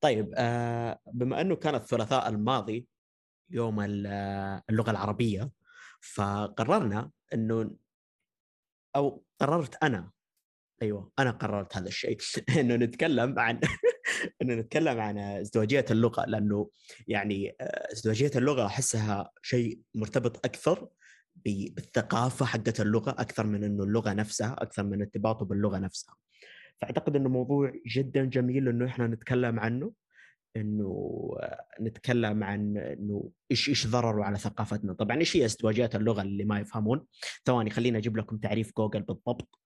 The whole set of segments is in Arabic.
طيب آه بما إنه كان الثلاثاء الماضي يوم اللغة العربية فقررنا إنه أو قررت أنا أيوه أنا قررت هذا الشيء إنه نتكلم عن إنه نتكلم عن ازدواجية اللغة لأنه يعني ازدواجية اللغة أحسها شيء مرتبط أكثر بالثقافة حقت اللغة أكثر من إنه اللغة نفسها أكثر من ارتباطه باللغة نفسها. فأعتقد إنه موضوع جدا جميل إنه إحنا نتكلم عنه إنه نتكلم عن إنه إيش إيش ضرره على ثقافتنا، طبعا إيش هي ازدواجيات اللغة اللي ما يفهمون؟ ثواني خليني أجيب لكم تعريف جوجل بالضبط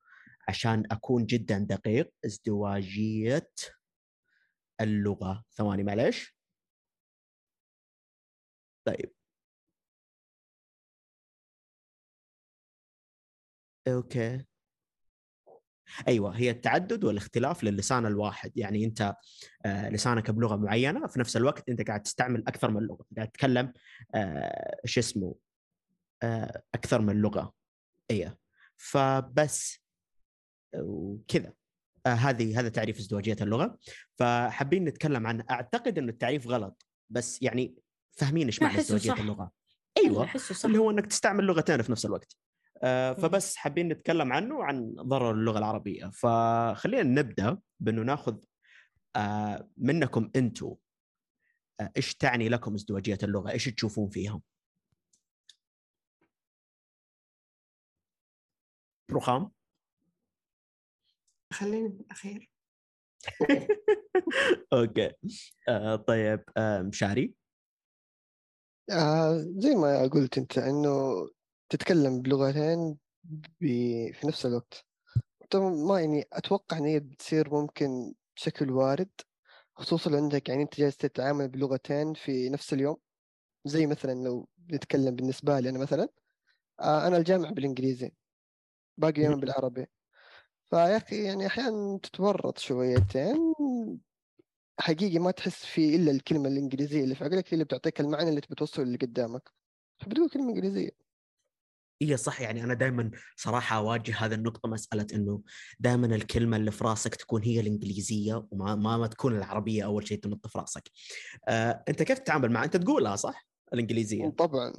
عشان أكون جدا دقيق. ازدواجية اللغة. ثواني معلش. طيب. أوكي. أيوه هي التعدد والاختلاف للسان الواحد. يعني أنت آه لسانك بلغة معينة في نفس الوقت أنت قاعد تستعمل أكثر من لغة. قاعد تتكلم آه شو اسمه آه أكثر من لغة. إيه. فبس وكذا. هذه هذا تعريف ازدواجية اللغة. فحابين نتكلم عنه أعتقد انه التعريف غلط بس يعني فاهمين إيش معنى ازدواجية اللغة. أيوه. صح. اللي هو إنك تستعمل لغتين في نفس الوقت. فبس حابين نتكلم عنه وعن ضرر اللغة العربية. فخلينا نبدأ بأنه ناخذ آه منكم أنتم آه إيش تعني لكم ازدواجية اللغة؟ إيش تشوفون فيها؟ رخام. خليني بالأخير. أوكي. آه طيب آه مشاري آه زي ما قلت أنت إنه تتكلم بلغتين في نفس الوقت. ما يعني أتوقع إن هي بتصير ممكن بشكل وارد خصوصا لو عندك يعني أنت جالس تتعامل بلغتين في نفس اليوم. زي مثلا لو نتكلم بالنسبة لي أنا مثلا آه أنا الجامعة بالإنجليزي باقي يوم بالعربي. فيا أخي يعني أحيانا تتورط شويتين. حقيقي ما تحس في إلا الكلمة الإنجليزية اللي في عقلك هي اللي بتعطيك المعنى اللي تبي توصله اللي قدامك. فبتقول كلمة إنجليزية. هي صح يعني أنا دائما صراحة أواجه هذه النقطة مسألة إنه دائما الكلمة اللي في راسك تكون هي الإنجليزية وما ما, ما تكون العربية أول شيء تنط في راسك. آه، أنت كيف تتعامل مع أنت تقولها صح؟ الإنجليزية. طبعا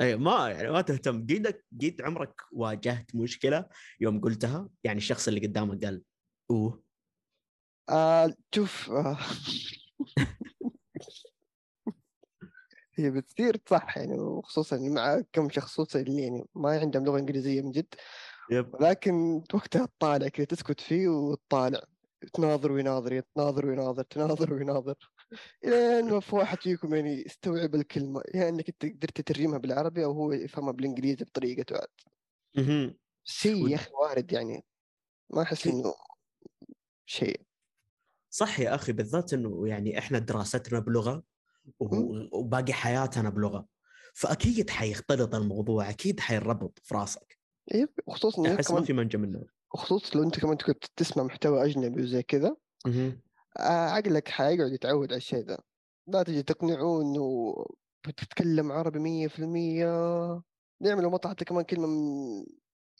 اي ما يعني ما تهتم قيد قيد عمرك واجهت مشكلة يوم قلتها يعني الشخص اللي قدامك قال أوه آه شوف آه. هي بتصير صح يعني وخصوصا مع كم شخص اللي يعني ما عندهم لغة إنجليزية من جد. يب. ولكن وقتها تطالع كذا تسكت فيه وتطالع تناظر ويناظر يتناظر ويناظر تناظر ويناظر إلين ما في واحد فيكم يعني يستوعب الكلمة يا يعني إنك أنت قدرت تترجمها بالعربي أو هو يفهمها بالإنجليزي بطريقته عاد شيء يا أخي وارد يعني. ما أحس إنه شيء. صح يا أخي بالذات إنه يعني إحنا دراستنا بلغة وباقي حياتنا بلغة. فأكيد حيختلط الموضوع أكيد حيربط في راسك. أيوه خصوصا أحس ما في منجا منه. خصوصا لو أنت كمان كنت تسمع محتوى أجنبي وزي كذا آه، عقلك حيقعد يتعود على الشيء ذا لا تجي تقنعه انه بتتكلم عربي مية في المية. نعمل ما حتى كمان كلمة من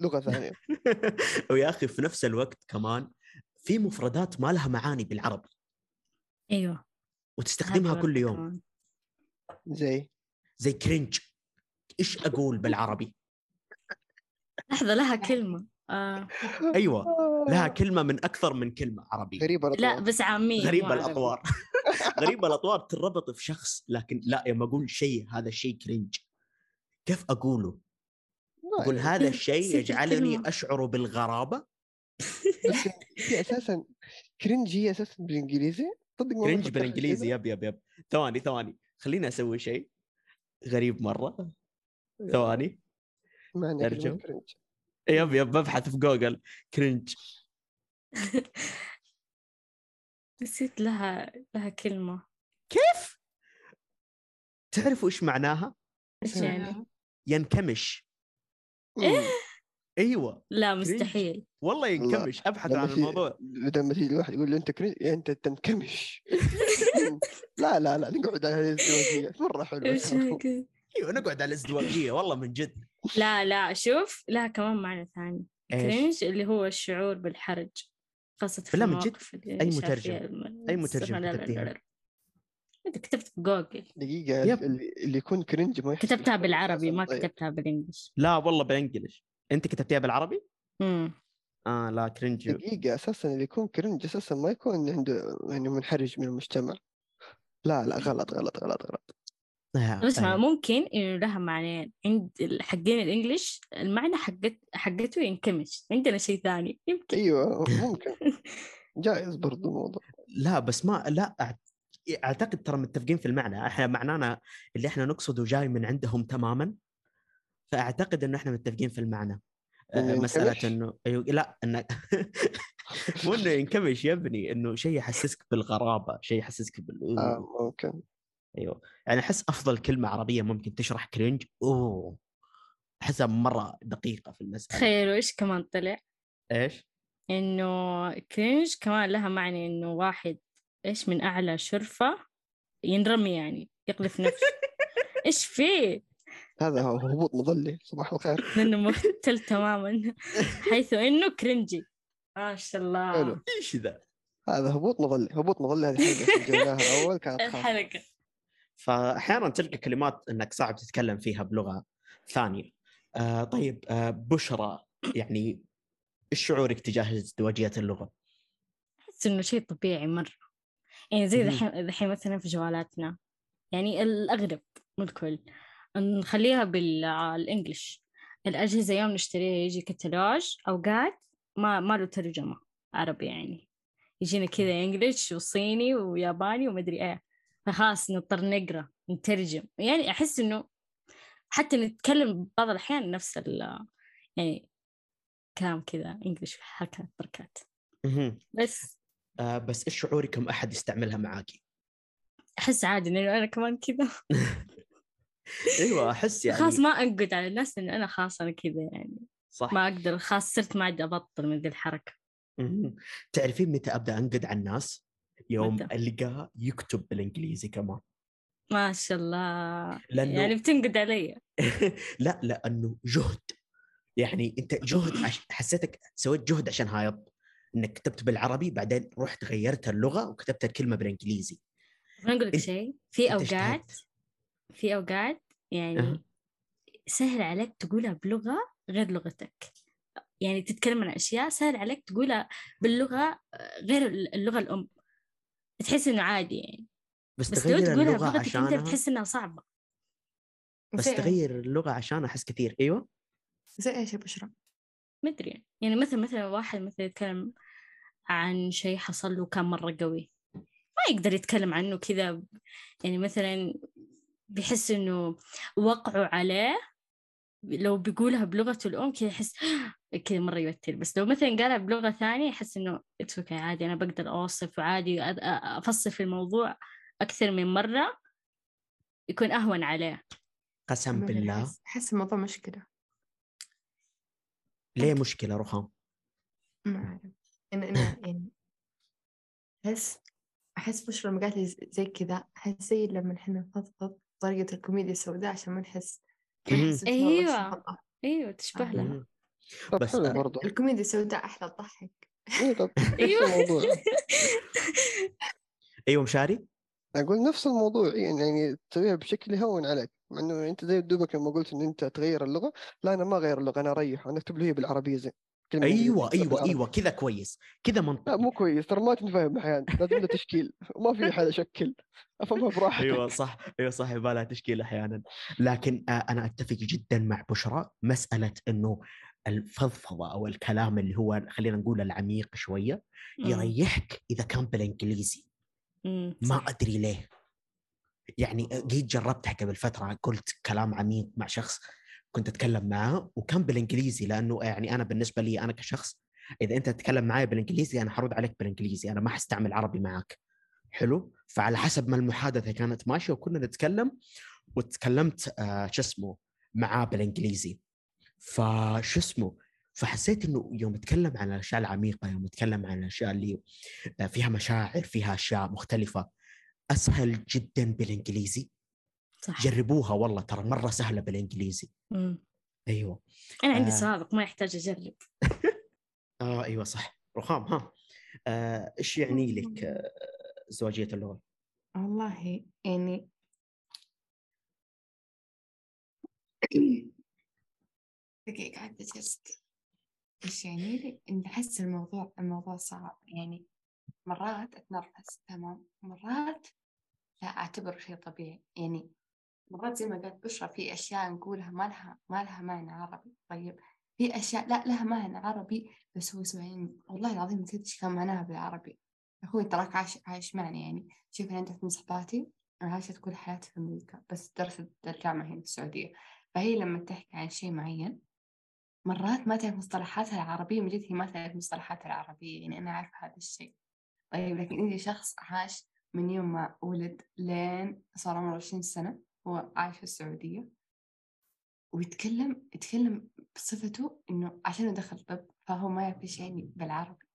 لغة ثانية. ويا أخي في نفس الوقت كمان في مفردات ما لها معاني بالعربي. أيوه. وتستخدمها كل يوم. زي؟ زي cringe. إيش أقول بالعربي؟ لحظة لها كلمة. آه. أيوه لها كلمة من أكثر من كلمة عربيه غريبة الأطوار. لا بس عامية. غريبة الأطوار. غريبة الأطوار تربط في شخص لكن لا لما أقول شيء هذا الشيء cringe. كيف أقوله؟ أقول يعني هذا الشيء يجعلني أشعر بالغرابة. هي أساسا cringe هي أساسا بالإنجليزي؟ كرنج بالإنجليزي. يب يب يب. ثواني ثواني. خليني أسوي شيء غريب مرة. ثواني. كرنج. يب يب. ببحث في جوجل. كرنج. نسيت لها لها كلمة. كيف؟ تعرفوا إيش معناها؟ إيش يعني؟ ينكمش. إيه أيوه لا مستحيل. والله ينكمش أبحث عن الموضوع. لما تيجي الواحد يقول له أنت cringe يعني أنت تنكمش. لا لا لا نقعد على الازدواجية. مرة حلوة. أيوه نقعد على الازدواجية والله من جد. لا لا شوف لها كمان معنى ثاني cringe اللي هو الشعور بالحرج خاصة في لا من جد. أي مترجم؟ أي مترجم أنت كتبت في جوجل. دقيقة يب. اللي اللي يكون cringe ما كتبتها بالعربي ما. كتبتها بال English. لا والله بال English أنت كتبتيها بالعربي؟ امم آه لا cringe. دقيقة أساسا اللي يكون cringe أساسا ما يكون عنده يعني منحرج من المجتمع. لا لا غلط غلط غلط غلط. آه، بس ما أيوة. ممكن إنه لها معنيين عند حقين ال English المعنى حقت حقته ينكمش. عندنا شيء ثاني يمكن. أيوة ممكن. جائز برضو الموضوع. لا بس ما لا أعتقد ترى متفقين في المعنى. إحنا معنانا اللي إحنا نقصده جاي من عندهم تماما. فأعتقد إنه إحنا متفقين في المعنى. آه، إنه مسألة؟ إنه أيوة لا إنه مو إنه ينكمش يا ابني إنه شيء يحسسك بالغرابة شيء يحسسك بال آه ممكن أيوه. يعني أحس أفضل كلمة عربية ممكن تشرح كرنج أوه أحسها مرة دقيقة في المسألة. تخيلوا إيش كمان طلع؟ إيش؟ إنه cringe كمان لها معنى إنه واحد إيش من أعلى شرفة ينرمي يعني يقذف نفسه. إيش فيه؟ هذا هو هبوط مظلي صباح الخير. لأنه مختل تماما حيث إنه cringe ي. ما شاء الله. إيش ذا؟ هذا هبوط مظلي هبوط مظلي هذه حلقة سجلناها أول كانت خاصة. الحلقة. فاحيانا تلقى كلمات إنك صعب تتكلم فيها بلغة ثانية. آه طيب آه بشرى يعني إيش شعورك تجاه ازدواجية اللغة؟ أحس إنه شيء طبيعي مرة. يعني زي. دحين دحين مثلا في جوالاتنا. يعني الأغلب مو الكل. نخليها بالإنجلش الأجهزة يوم نشتريها يجي كتالوج أوقات ما ما له ترجمة عربي يعني. يجينا كذا إنجلش وصيني وياباني ومدري إيه. فخلاص نضطر نقرأ نترجم. يعني أحس إنه حتى نتكلم بعض الأحيان نفس ال يعني كلام كذا إنجلش حركات بركات. بس. آه بس إيش شعورك كم أحد يستعملها معاكي؟ أحس عادي انه أنا كمان كذا. إيوه أحس يعني خلاص ما أنقد على الناس انه أنا خلاص أنا كذا يعني. صح. ما أقدر خلاص صرت ما عاد أبطل من ذي الحركة. تعرفين متى أبدأ أنقد على الناس؟ يوم؟ القاه يكتب بالإنجليزي كمان. ما شاء الله. لأنه يعني بتنقد علي. لا لأنه جهد. يعني أنت جهد عش... حسيتك سويت جهد عشان هايط. إنك كتبت بالعربي بعدين رحت غيرت اللغة وكتبت الكلمة بالإنجليزي. أنا أقول لك شيء. في أوقات. في أوقات يعني. سهل عليك تقولها بلغة غير لغتك. يعني تتكلم عن أشياء سهل عليك تقولها باللغة غير اللغة الأم. تحس إنه عادي يعني. بس, بس لو تغير تقولها بلغتك أنت عشانها؟ بتحس إنها صعبة. بس إيش؟ تغير اللغة عشان أحس كثير. أيوه. زي إيش يا بشرى؟ مدري. يعني مثلا مثلا واحد مثلا يتكلم عن شيء حصل له كان مرة قوي. ما يقدر يتكلم عنه كذا. يعني مثلا بيحس إنه وقعوا عليه لو بيقولها بلغته الأم كذا يحس كذا مرة يوتر. بس لو مثلا قالها بلغة ثانية يحس إنه it's okay عادي أنا بقدر أوصف وعادي افصل في الموضوع أكثر من مرة يكون أهون عليه. قسم بالله. أحس الموضوع مشكلة. ليه مشكلة رخام؟ ما أنا يعني أحس أحس بشرى لما قالت زي كذا أحس زي لما إحنا نفضفض طريقة الكوميديا السوداء عشان ما نحس. الخطأ. أيوه. تشبه لها. بس برضو الكوميديا السوداء أحلى تضحك إيه أيوه. أيوه مشاري؟ أقول نفس الموضوع يعني يعني تسويها بشكل يهون عليك. مع إنه أنت زي دوبك لما قلت إن أنت تغير اللغة لا أنا ما أغير اللغة أنا أريح أنا أكتب له هي بالعربية زي كلمة أيوه أيوه. أيوه كذا كويس كذا لا منطقي مو كويس ترى ما تنفهم أحيانا لازم له تشكيل وما في حد اشكل أفهمها براحتك أيوه صح أيوه صح يبالها تشكيل أحيانا لكن آه، أنا أتفق جدا مع بشرى مسألة إنه الفضفضة أو الكلام اللي هو خلينا نقول العميق شوية. يريحك إذا كان بالإنجليزي. ما. أدري ليه يعني جيت جربتها قبل فترة قلت كلام عميق مع شخص كنت أتكلم معاه وكان بالإنجليزي لأنه يعني أنا بالنسبة لي أنا كشخص إذا أنت تتكلم معي بالإنجليزي أنا حرد عليك بالإنجليزي أنا ما حستعمل عربي معك حلو؟ فعلى حسب ما المحادثة كانت ماشية وكنا نتكلم وتكلمت آه شو اسمه معاه بالإنجليزي. فشو اسمه فحسيت إنه يوم أتكلم عن الأشياء العميقة يوم أتكلم عن الأشياء اللي آه، فيها مشاعر فيها أشياء مختلفة أسهل جدا بالإنجليزي. صح. جربوها والله ترى مرة سهلة بالإنجليزي. مم. أيوه. أنا عندي آه. سابق ما يحتاج أجرب. آه أيوه صح. رخام ها. آه، إيش يعني لك آه، ازدواجيه اللغة؟ والله يعني دقيقة قاعدة جلست إيش يعني لي؟ إني أحس الموضوع الموضوع صعب. يعني مرات أتنرفز تمام؟ مرات لا أعتبره شيء طبيعي. يعني مرات زي ما قالت بشرى في أشياء نقولها ما لها ما لها معنى عربي. طيب في أشياء لا لها معنى عربي بس هو يسمعني والله العظيم نسيت إيش كان معناها بالعربي. أخوي تراك عايش عايش معنا يعني. شوف أنا عندي من صحباتي عايشة كل حياتي في أمريكا بس درست الجامعة هنا في السعودية. فهي لما تحكي عن شيء معين مرات ما تعرف مصطلحاتها العربية من جد هي ما تعرف مصطلحاتها العربية يعني أنا أعرف هذا الشيء. طيب لكن إذا شخص عاش من يوم ما ولد لين صار عمره عشرين سنة هو عايش في السعودية. ويتكلم يتكلم بصفته إنه عشان دخل طب فهو ما يعرف إيش يعني بالعربي.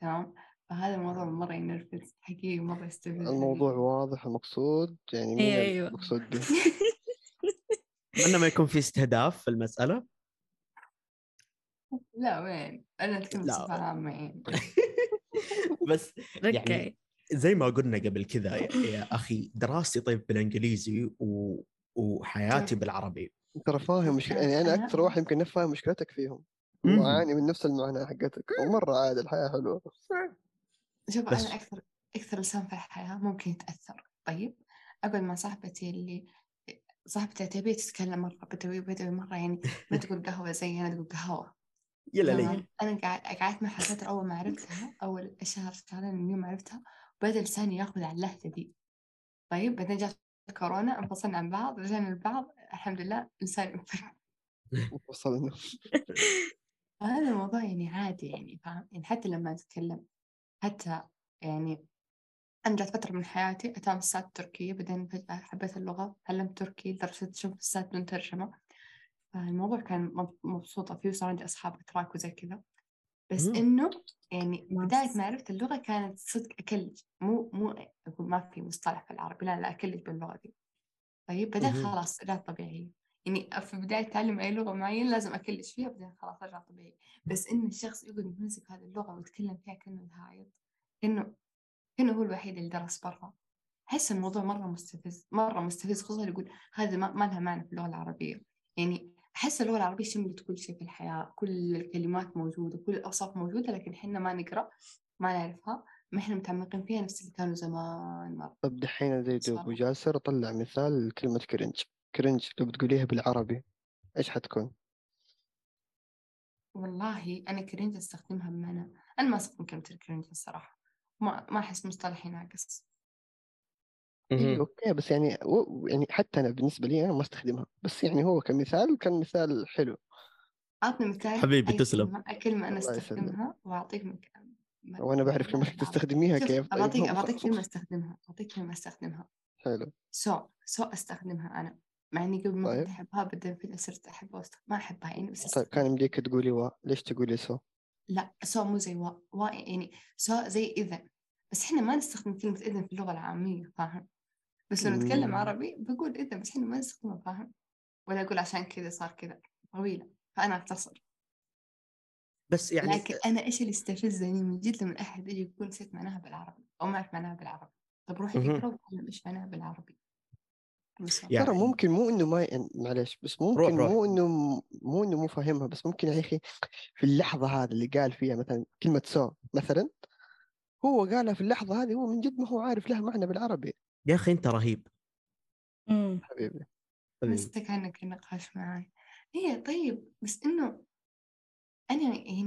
تمام؟ فهذا الموضوع مرة ينرفز حقيقي مرة يستفز الموضوع واضح المقصود يعني مين أيوة، أيوة. المقصود به؟ اتمنى ما يكون في استهداف في المسألة؟ لا وين؟ أنا أتكلم. بصفة عامة يعني بس يعني زي ما قلنا قبل كذا يا, أخي دراستي طيب بالإنجليزي و... وحياتي طيب. بالعربي. ترى فاهم مش... يعني أنا أكثر واحد يمكن نفهم مشكلتك فيهم. وأعاني من نفس المعاناة حقتك. ومرة عادي الحياة حلوة. شوف بس- أنا أكثر أكثر لسان في الحياة ممكن يتأثر طيب أقعد مع صاحبتي اللي صاحبتي تبي تتكلم مرة بدوي بدوي مرة يعني ما تقول قهوة زي أنا تقول قهوة. يلا لي. قاعد قعدت معها فترة أول ما عرفتها أول شهر شهرين من يوم ما عرفتها. بدأ لساني ياخذ على اللهجة دي. طيب بعدين جات كورونا انفصلنا عن بعض رجعنا لبعض الحمد لله لساني انفرد وصلنا فهذا الموضوع يعني عادي يعني فاهم؟ يعني حتى لما أتكلم حتى يعني أنا جات فترة من حياتي أتعلم السات التركية بعدين فجأة حبيت اللغة تعلمت تركي لدرجة أشوف السات بدون ترجمة. فالموضوع كان مب- مبسوطة فيه وصار عندي أصحاب أتراك وزي كذا. بس. إنه يعني. بداية ما عرفت اللغة كانت صدق أكلج مو مو أقول ما في مصطلح في العربي لا لا أكلج باللغة دي طيب بعدين. خلاص رجعت طبيعية يعني في بداية تعلم أي لغة معينة لازم أكلش فيها بعدين خلاص أرجع طبيعي بس إن الشخص يقعد يمسك هذه اللغة ويتكلم فيها كأنه الهايط كأنه كأنه هو الوحيد اللي درس برا أحس الموضوع مرة مستفز مرة مستفز خصوصا يقول هذا ما, ما لها معنى في اللغة العربية يعني أحس اللغة العربية شملت كل شيء في الحياة كل الكلمات موجودة كل الأوصاف موجودة لكن إحنا ما نقرأ ما نعرفها ما إحنا متعمقين فيها نفس اللي كانوا زمان مرة طب دحين زي. أبو جاسر طلع مثال كلمه cringe cringe لو بتقوليها بالعربي إيش حتكون؟ والله أنا cringe أستخدمها بمعنى أنا ما أستخدم كلمة ال cringe الصراحة ما ما أحس مصطلحي ناقص إيه مهم. okay بس يعني و... يعني حتى أنا بالنسبة لي أنا ما أستخدمها بس يعني هو كمثال كان مثال حلو أعطني مثال حبيبي أي تسلم. كلمة كلمة أنا الله يسلمك. أستخدمها وأعطيك مك... م- وأنا بعرف كيف بالعربي. تستخدميها شوف كيف طيب أعطيك هو أعطيك كلمة أستخدمها أعطيك كلمة أستخدمها حلو so so أستخدمها أنا مع إني قبل ما كنت طيب. أحبها بعدين فجأة صرت أحبها. ما أحبها يعني بس طيب. كان يمديك تقولي وا ليش تقولي so؟ لا so مو زي وا, وا يعني so زي إذا بس إحنا ما نستخدم كلمة إذا في اللغة العامية فاهم بس لو نتكلم. عربي بقول إذا بس إحنا ما نستخدمها فاهم. ولا أقول عشان كذا صار كذا. طويلة. فأنا أختصر. بس يعني لكن أنا إيش اللي استفزني من جد لما أحد يجي يقول نسيت معناها بالعربي أو ما أعرف معناها بالعربي؟ طب روح مهم. اقرأ وتعلم إيش معناها بالعربي؟ يعني- ترى ممكن مو إنه ما يعني معلش بس ممكن روح، روح. مو إنه مو إنه مو فاهمها بس ممكن يا أخي في اللحظة هذه اللي قال فيها مثلا كلمة سو مثلا هو قالها في اللحظة هذه هو من جد ما هو عارف لها معنى بالعربي. يا أخي أنت رهيب. مم. حبيبي. نسيت عنك النقاش معاي. هي طيب بس إنه أنا يعني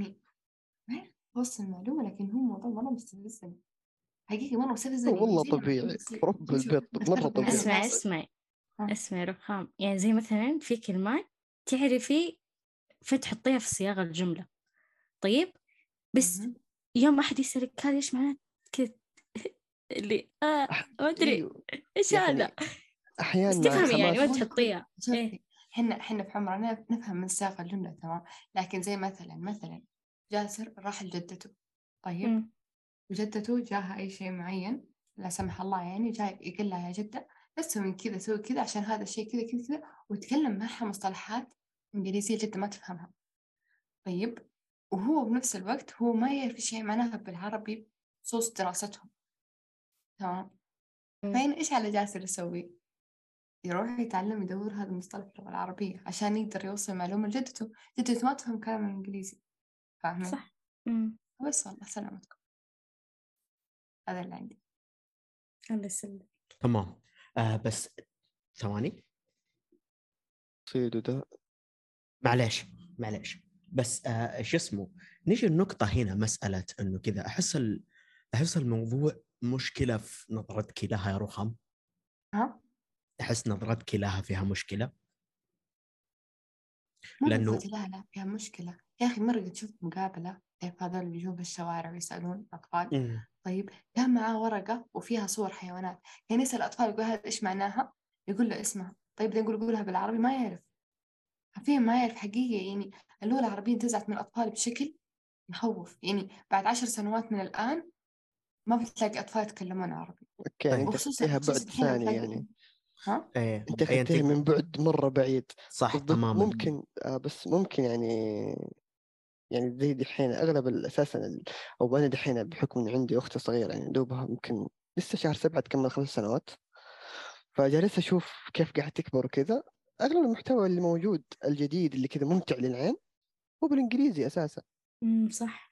ما أعرف أوصل المعلومة لكن هو موضوع مرة مستفزني حقيقي مرة مستفزني والله زي ما طبيعي رب البيت مرة طبيعي. أسمع. اسمع. اسمع رخام يعني زي مثلا في كلمات تعرفي فتحطيها في صياغة الجملة. طيب بس. يوم ما أحد يسألك هذا إيش معناه كذا؟ اللي آه ما أدري. أيوه. أخي هذا؟ أحيانا بس مع تفهمي يعني ما تحطيها إيه. إحنا إحنا في عمرنا نفهم من سياق الجملة تمام؟ لكن زي مثلا مثلا جاسر راح لجدته طيب. وجدته جاها أي شيء معين لا سمح الله يعني جاي يقول لها يا جدة لا تسوي كذا سوي كذا عشان هذا الشيء كذا كذا كذا وتكلم معها مصطلحات إنجليزية جدا ما تفهمها. طيب؟ وهو بنفس الوقت هو ما يعرف يعني معناها بالعربي بخصوص دراستهم. تمام. فين إيش على جاسر يسوي؟ يروح يتعلم يدور هذا المصطلح في اللغة العربية عشان يقدر يوصل معلومة لجدته جدته ما تفهم كلام الإنجليزي. فاهمين؟ صح. مم. بس والله سلامتكم. هذا اللي عندي. الله يسلمك. تمام. آه بس ثواني. صيد ده معليش معليش. بس آه شو اسمه؟ نجي النقطة هنا مسألة إنه كذا أحس ال... أحس الموضوع مشكلة في نظرتك لها يا رخام؟ ها؟ احس نظرتك لها فيها لأنه- بالضبط لا لا فيها مشكلة. يا أخي مرة قد شفت مقابلة كيف هذول اللي يجون في الشوارع ويسألون أطفال. طيب كان معاه ورقة وفيها صور حيوانات. كان يسأل الأطفال يقول هذا إيش معناها؟ يقول له اسمها طيب بدنا نقول قولها بالعربي ما يعرف. حرفيا ما يعرف حقيقة. يعني اللغة العربية انتزعت من الأطفال بشكل يخوف يعني بعد عشر سنوات من الآن ما بتلاقي أطفال يتكلمون عربي. أوكي يعني أنت وخصوصا خصوصا بعد ثاني يعني. ها؟ إيه أنت اخذتها من بعد مرة بعيد. صح تماما. ممكن آه بس ممكن يعني يعني زي دحين أغلب أساسا أو أنا دحين بحكم إن عندي أخت صغيرة يعني دوبها ممكن لسه شهر سبعة تكمل خمس سنوات. فجالس أشوف كيف قاعد تكبر وكذا. أغلب المحتوى اللي موجود الجديد اللي كذا ممتع للعين هو بالإنجليزي أساسا. مم، صح.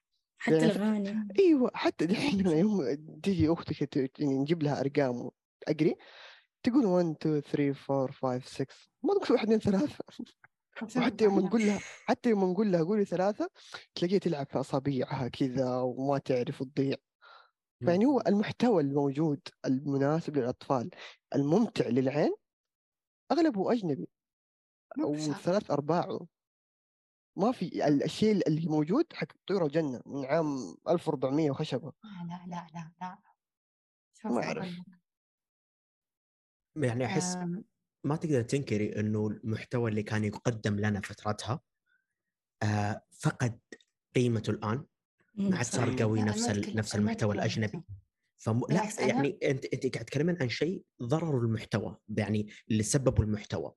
حتى يعني الأغاني. أيوه حتى دحين يوم تجي كده يعني نجيب لها أرقام اقري تقول 1 2 3 4 5 6 ما تقول 1 2 3 وحتى يوم نقول لها حتى يوم نقول لها قولي ثلاثة تلاقيها تلعب في أصابيعها كذا وما تعرف تضيع. يعني هو المحتوى الموجود المناسب للأطفال الممتع للعين أغلبه أجنبي. بشرط. ثلاث أرباعه. ما في ال- الشيء اللي موجود حق طيور الجنة من عام 1400 وخشبة لا لا لا لا لا ما. لك. يعني أحس ما تقدر تنكري إنه المحتوى اللي كان يقدم لنا فترتها آه فقد قيمته الآن ما عاد صار. قوي نفس نفس المحتوى الأجنبي. فم... لا يعني أنت أنت قاعد تتكلمين عن شيء ضرر المحتوى يعني اللي سببوا المحتوى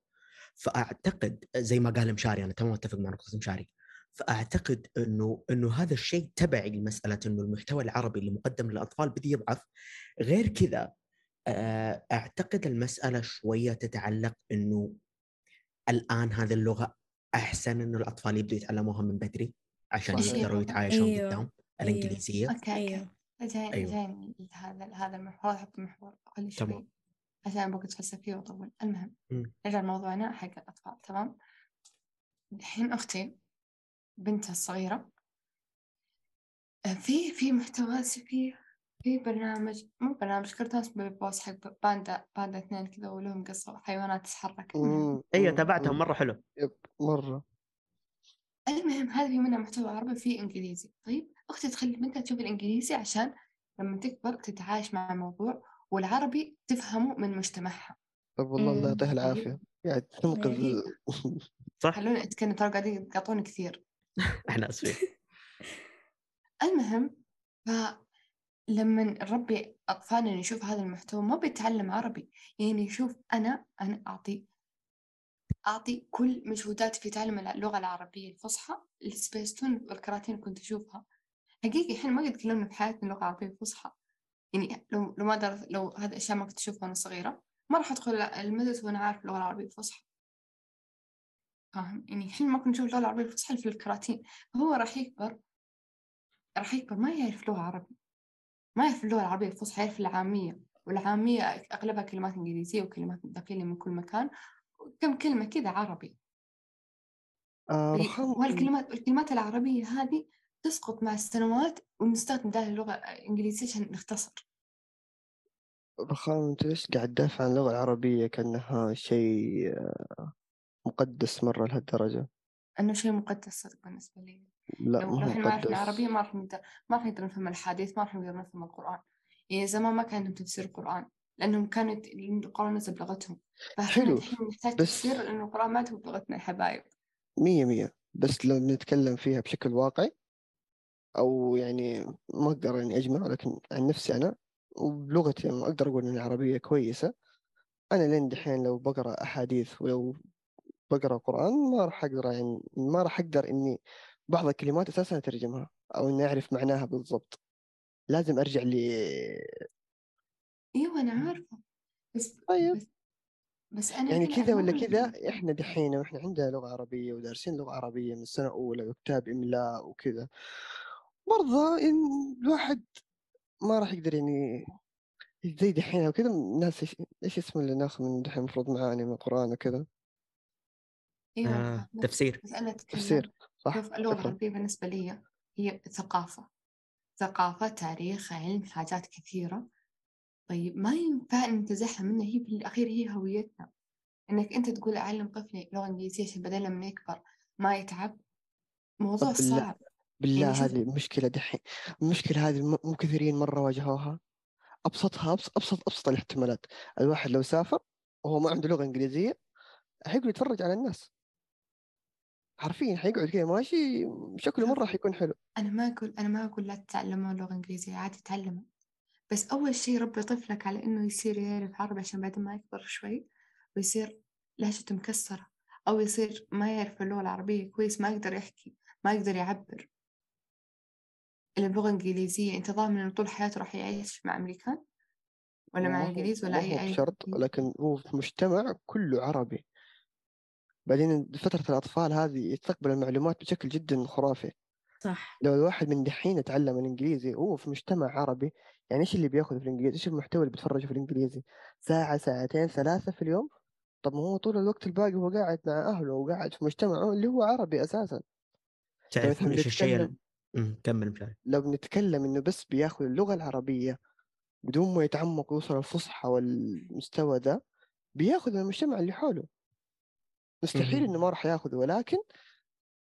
فأعتقد زي ما قال مشاري أنا تمام أتفق مع نقطة مشاري فأعتقد إنه إنه هذا الشيء تبعي لمسألة إنه المحتوى العربي اللي مقدم للأطفال بدا يضعف غير كذا آه، أعتقد المسألة شوية تتعلق إنه الآن هذه اللغة أحسن إنه الأطفال يبدوا يتعلموها من بدري عشان. يقدروا يتعايشون أيوه. قدام أيوه. الإنجليزية okay okay أيوه جاي أيوه. جاي هذا هذا المحور أحط محور خلي تمام. عشان بقعد فلسفيه وأطول. المهم. نرجع لموضوعنا حق الاطفال تمام؟ الحين أختي بنتها الصغيرة آه، في في محتوى في في برنامج مو برنامج كرتون اسمه بوس حق باندا باندا اثنين كذا ولهم قصة حيوانات تتحرك. أيوه مم. مرة حلو. يب مرة. المهم هذا في منها محتوى عربي وفي إنجليزي. طيب أختي تخلي بنتها تشوف الإنجليزي عشان لما تكبر تتعايش مع الموضوع والعربي تفهمه من مجتمعها. طب والله الله. يعطيها العافية. قاعد تنقذ إيه. صح. خلوني اتكلم ترى قاعدين يقاطعوني كثير. إحنا آسفين. المهم فلما نربي أطفالنا يشوف هذا المحتوى ما بيتعلم عربي. يعني يشوف أنا أنا أعطي أعطي كل مجهوداتي في تعلم اللغة العربية الفصحى. السبيستون والكراتين اللي كنت أشوفها. حقيقي إحنا ما قد تكلمنا في حياتنا لغة عربية فصحى. يعني لو لو ما درس لو هذه الأشياء ما كنت أشوفها وأنا صغيرة ما راح أدخل المدرسة وأنا عارف اللغة العربية الفصحى. فاهم؟ يعني الحين ما كنت نشوف اللغة العربية الفصحى في الكراتين. فهو راح يكبر راح يكبر ما يعرف لغة عربي. ما يعرف اللغة العربية الفصحى يعرف العامية. والعامية أغلبها كلمات إنجليزية وكلمات متنقلة من كل مكان. وكم كلمة كذا عربي. آه رخام والكلمات الكلمات العربية هذه تسقط مع السنوات ونستخدم ده اللغة الإنجليزية عشان نختصر. رخام أنت ليش قاعد تدافع عن اللغة العربية كأنها شيء آه، مقدس مرة لهالدرجة؟ إنه شيء مقدس صدق بالنسبة لي. لا لو ما هو مقدس. عربية ما راح نقدر ما راح نقدر نفهم الأحاديث ما راح نقدر نفهم القرآن. يعني زمان ما كان عندهم تفسير القرآن لأنهم كانوا يت- القرآن نزل بلغتهم. حلو، نحتاج بس- تفسير لأنه القرآن ما هو بلغتنا يا حبايب. مية مية. بس لو نتكلم فيها بشكل واقعي أو يعني ما أقدر يعني أجمع لكن عن نفسي أنا وبلغتي أنا أقدر أقول إن العربية كويسة. أنا لين دحين لو بقرأ أحاديث ولو بقرأ قرآن ما راح أقدر يعني ما راح أقدر إني بعض الكلمات أساسا أترجمها أو إني أعرف معناها بالضبط. لازم أرجع ل إيوه أنا عارفة. بس طيب. بس, بس أنا يعني كذا ولا كذا إحنا دحين وإحنا عندنا لغة عربية ودارسين لغة عربية من سنه اولى وكتاب إملاء وكذا. برضه إن الواحد ما راح يقدر يعني زي دحين وكذا الناس إيش إيش اسمه اللي ناخذ من دحين المفروض معاني من القرآن وكذا؟ إيوه آه. تفسير. تفسير صح؟ شوف اللغة العربية بالنسبة لي هي ثقافة. ثقافة تاريخ علم حاجات كثيرة. طيب ما ينفع ننتزعها منها. هي بالأخير هي هويتنا. إنك أنت تقول أعلم طفلي لغة إنجليزية عشان بدل لما يكبر ما يتعب موضوع صعب. بالله يعني هذه المشكلة دحين المشكلة هذه مو كثيرين مرة واجهوها. أبسطها ابسط أبسط أبسط الاحتمالات. الواحد لو سافر وهو ما عنده لغة إنجليزية حيقعد يتفرج على الناس. حرفيا حيقعد كذا ماشي شكله مرة حيكون حلو. أنا ما أقول أنا ما أقول لا تتعلموا لغة إنجليزية عادي تعلموا بس أول شيء ربي طفلك على إنه يصير يعرف عربي عشان بعدين ما يكبر شوي ويصير لهجته مكسرة أو يصير ما يعرف اللغة العربية كويس ما يقدر يحكي ما يقدر يعبر. إلا بلغة إنجليزية أنت ضامن إنه طول حياته راح يعيش مع أمريكان ولا مع هو- إنجليز ولا أي هو أي بشرط لكن هو في مجتمع كله عربي. بعدين فترة الأطفال هذه يستقبل المعلومات بشكل جدا خرافي. صح. لو الواحد من دحين يتعلم الإنجليزي وهو في مجتمع عربي يعني إيش اللي بياخذه في الإنجليزي؟ إيش المحتوى اللي بيتفرجه في الإنجليزي؟ ساعة ساعتين ثلاثة في اليوم؟ طب ما هو طول الوقت الباقي هو قاعد مع أهله وقاعد في مجتمعه اللي هو عربي أساسا. تعرفون مثلاً إيش الشيء كمل مشاري لو بنتكلم إنه بس بياخذ اللغة العربية بدون ما يتعمق ويوصل الفصحى والمستوى ده بياخذ من المجتمع اللي حوله. مستحيل. إنه ما راح ياخذه ولكن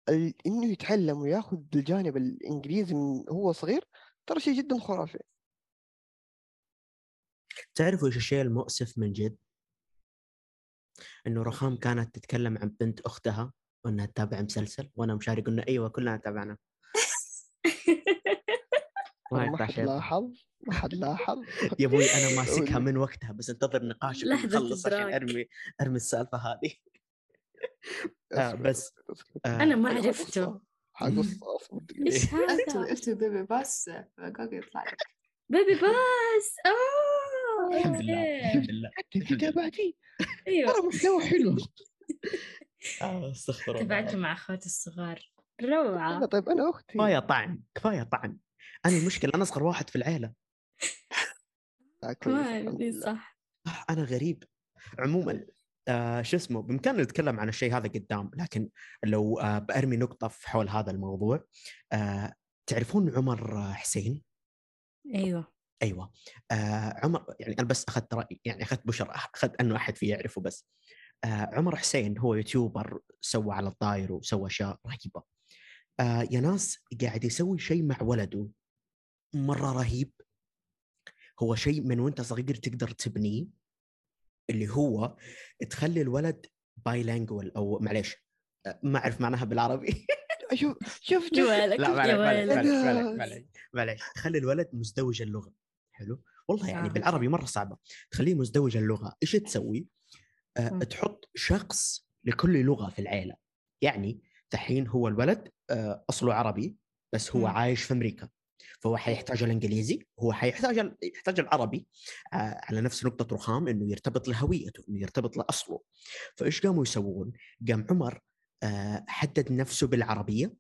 ال- إنه يتعلم وياخذ الجانب الإنجليزي من هو صغير ترى شيء جدا خرافي. تعرفوا إيش الشيء المؤسف من جد؟ إنه رخام كانت تتكلم عن بنت أختها وإنها تتابع مسلسل وأنا ومشاري قلنا أيوه كلنا تابعنا ما حد شيء لاحظ ما حد لاحظ يا أبوي أنا ماسكها. من وقتها بس انتظر نقاشك لحظة نخلص عشان. أرمي أرمي السالفة هذه آه بس. آه أنا ما عرفته دقيقة. إيش اكتب هذا؟ اكتب Baby Bus جوجل يطلع لك Baby Bus آه الحمد لله okay. الحمد لله. تابعتي أيوه ترى محتوى حلو آه، أستغفر الله مع أخواتي الصغار روعة. طيب أنا أختي. كفاية طعن كفاية طعن أنا المشكلة أنا أصغر واحد في العيلة. آه،. صح. أنا غريب. عموما آه شو اسمه بإمكاننا نتكلم عن الشيء هذا قدام لكن لو آه بأرمي نقطة في حول هذا الموضوع آه تعرفون عمر آه، حسين؟ أيوه. أيوه. آه عمر يعني أنا بس أخذت رأي يعني أخذت بشر أخذت أنه أحد فيه يعرفه بس. آه عمر حسين هو يوتيوبر سوى على الطاير وسوى أشياء رهيبة. آه يا ناس قاعد يسوي شيء مع ولده. مرة رهيب. هو شيء من وانت صغير تقدر تبنيه اللي هو تخلي الولد بايلانجوال أو معليش آه، ما أعرف معناها بالعربي. شوف شوف جوالك لا معليش معليش جوالك معليش معليش ناس. معليش معليش. تخلي الولد مزدوج اللغة. حلو؟ والله يعني آه. بالعربي مرة صعبة. تخليه مزدوج اللغة. إيش تسوي؟ مم. تحط شخص لكل لغة في العيلة. يعني دحين هو الولد آه أصله عربي بس هو. عايش في أمريكا فهو حيحتاج الإنجليزي هو حيحتاج يحتاج العربي آه على نفس نقطة رخام إنه يرتبط لهويته إنه يرتبط لاصله فإيش قاموا يسوون؟ قام عمر آه حدد نفسه بالعربية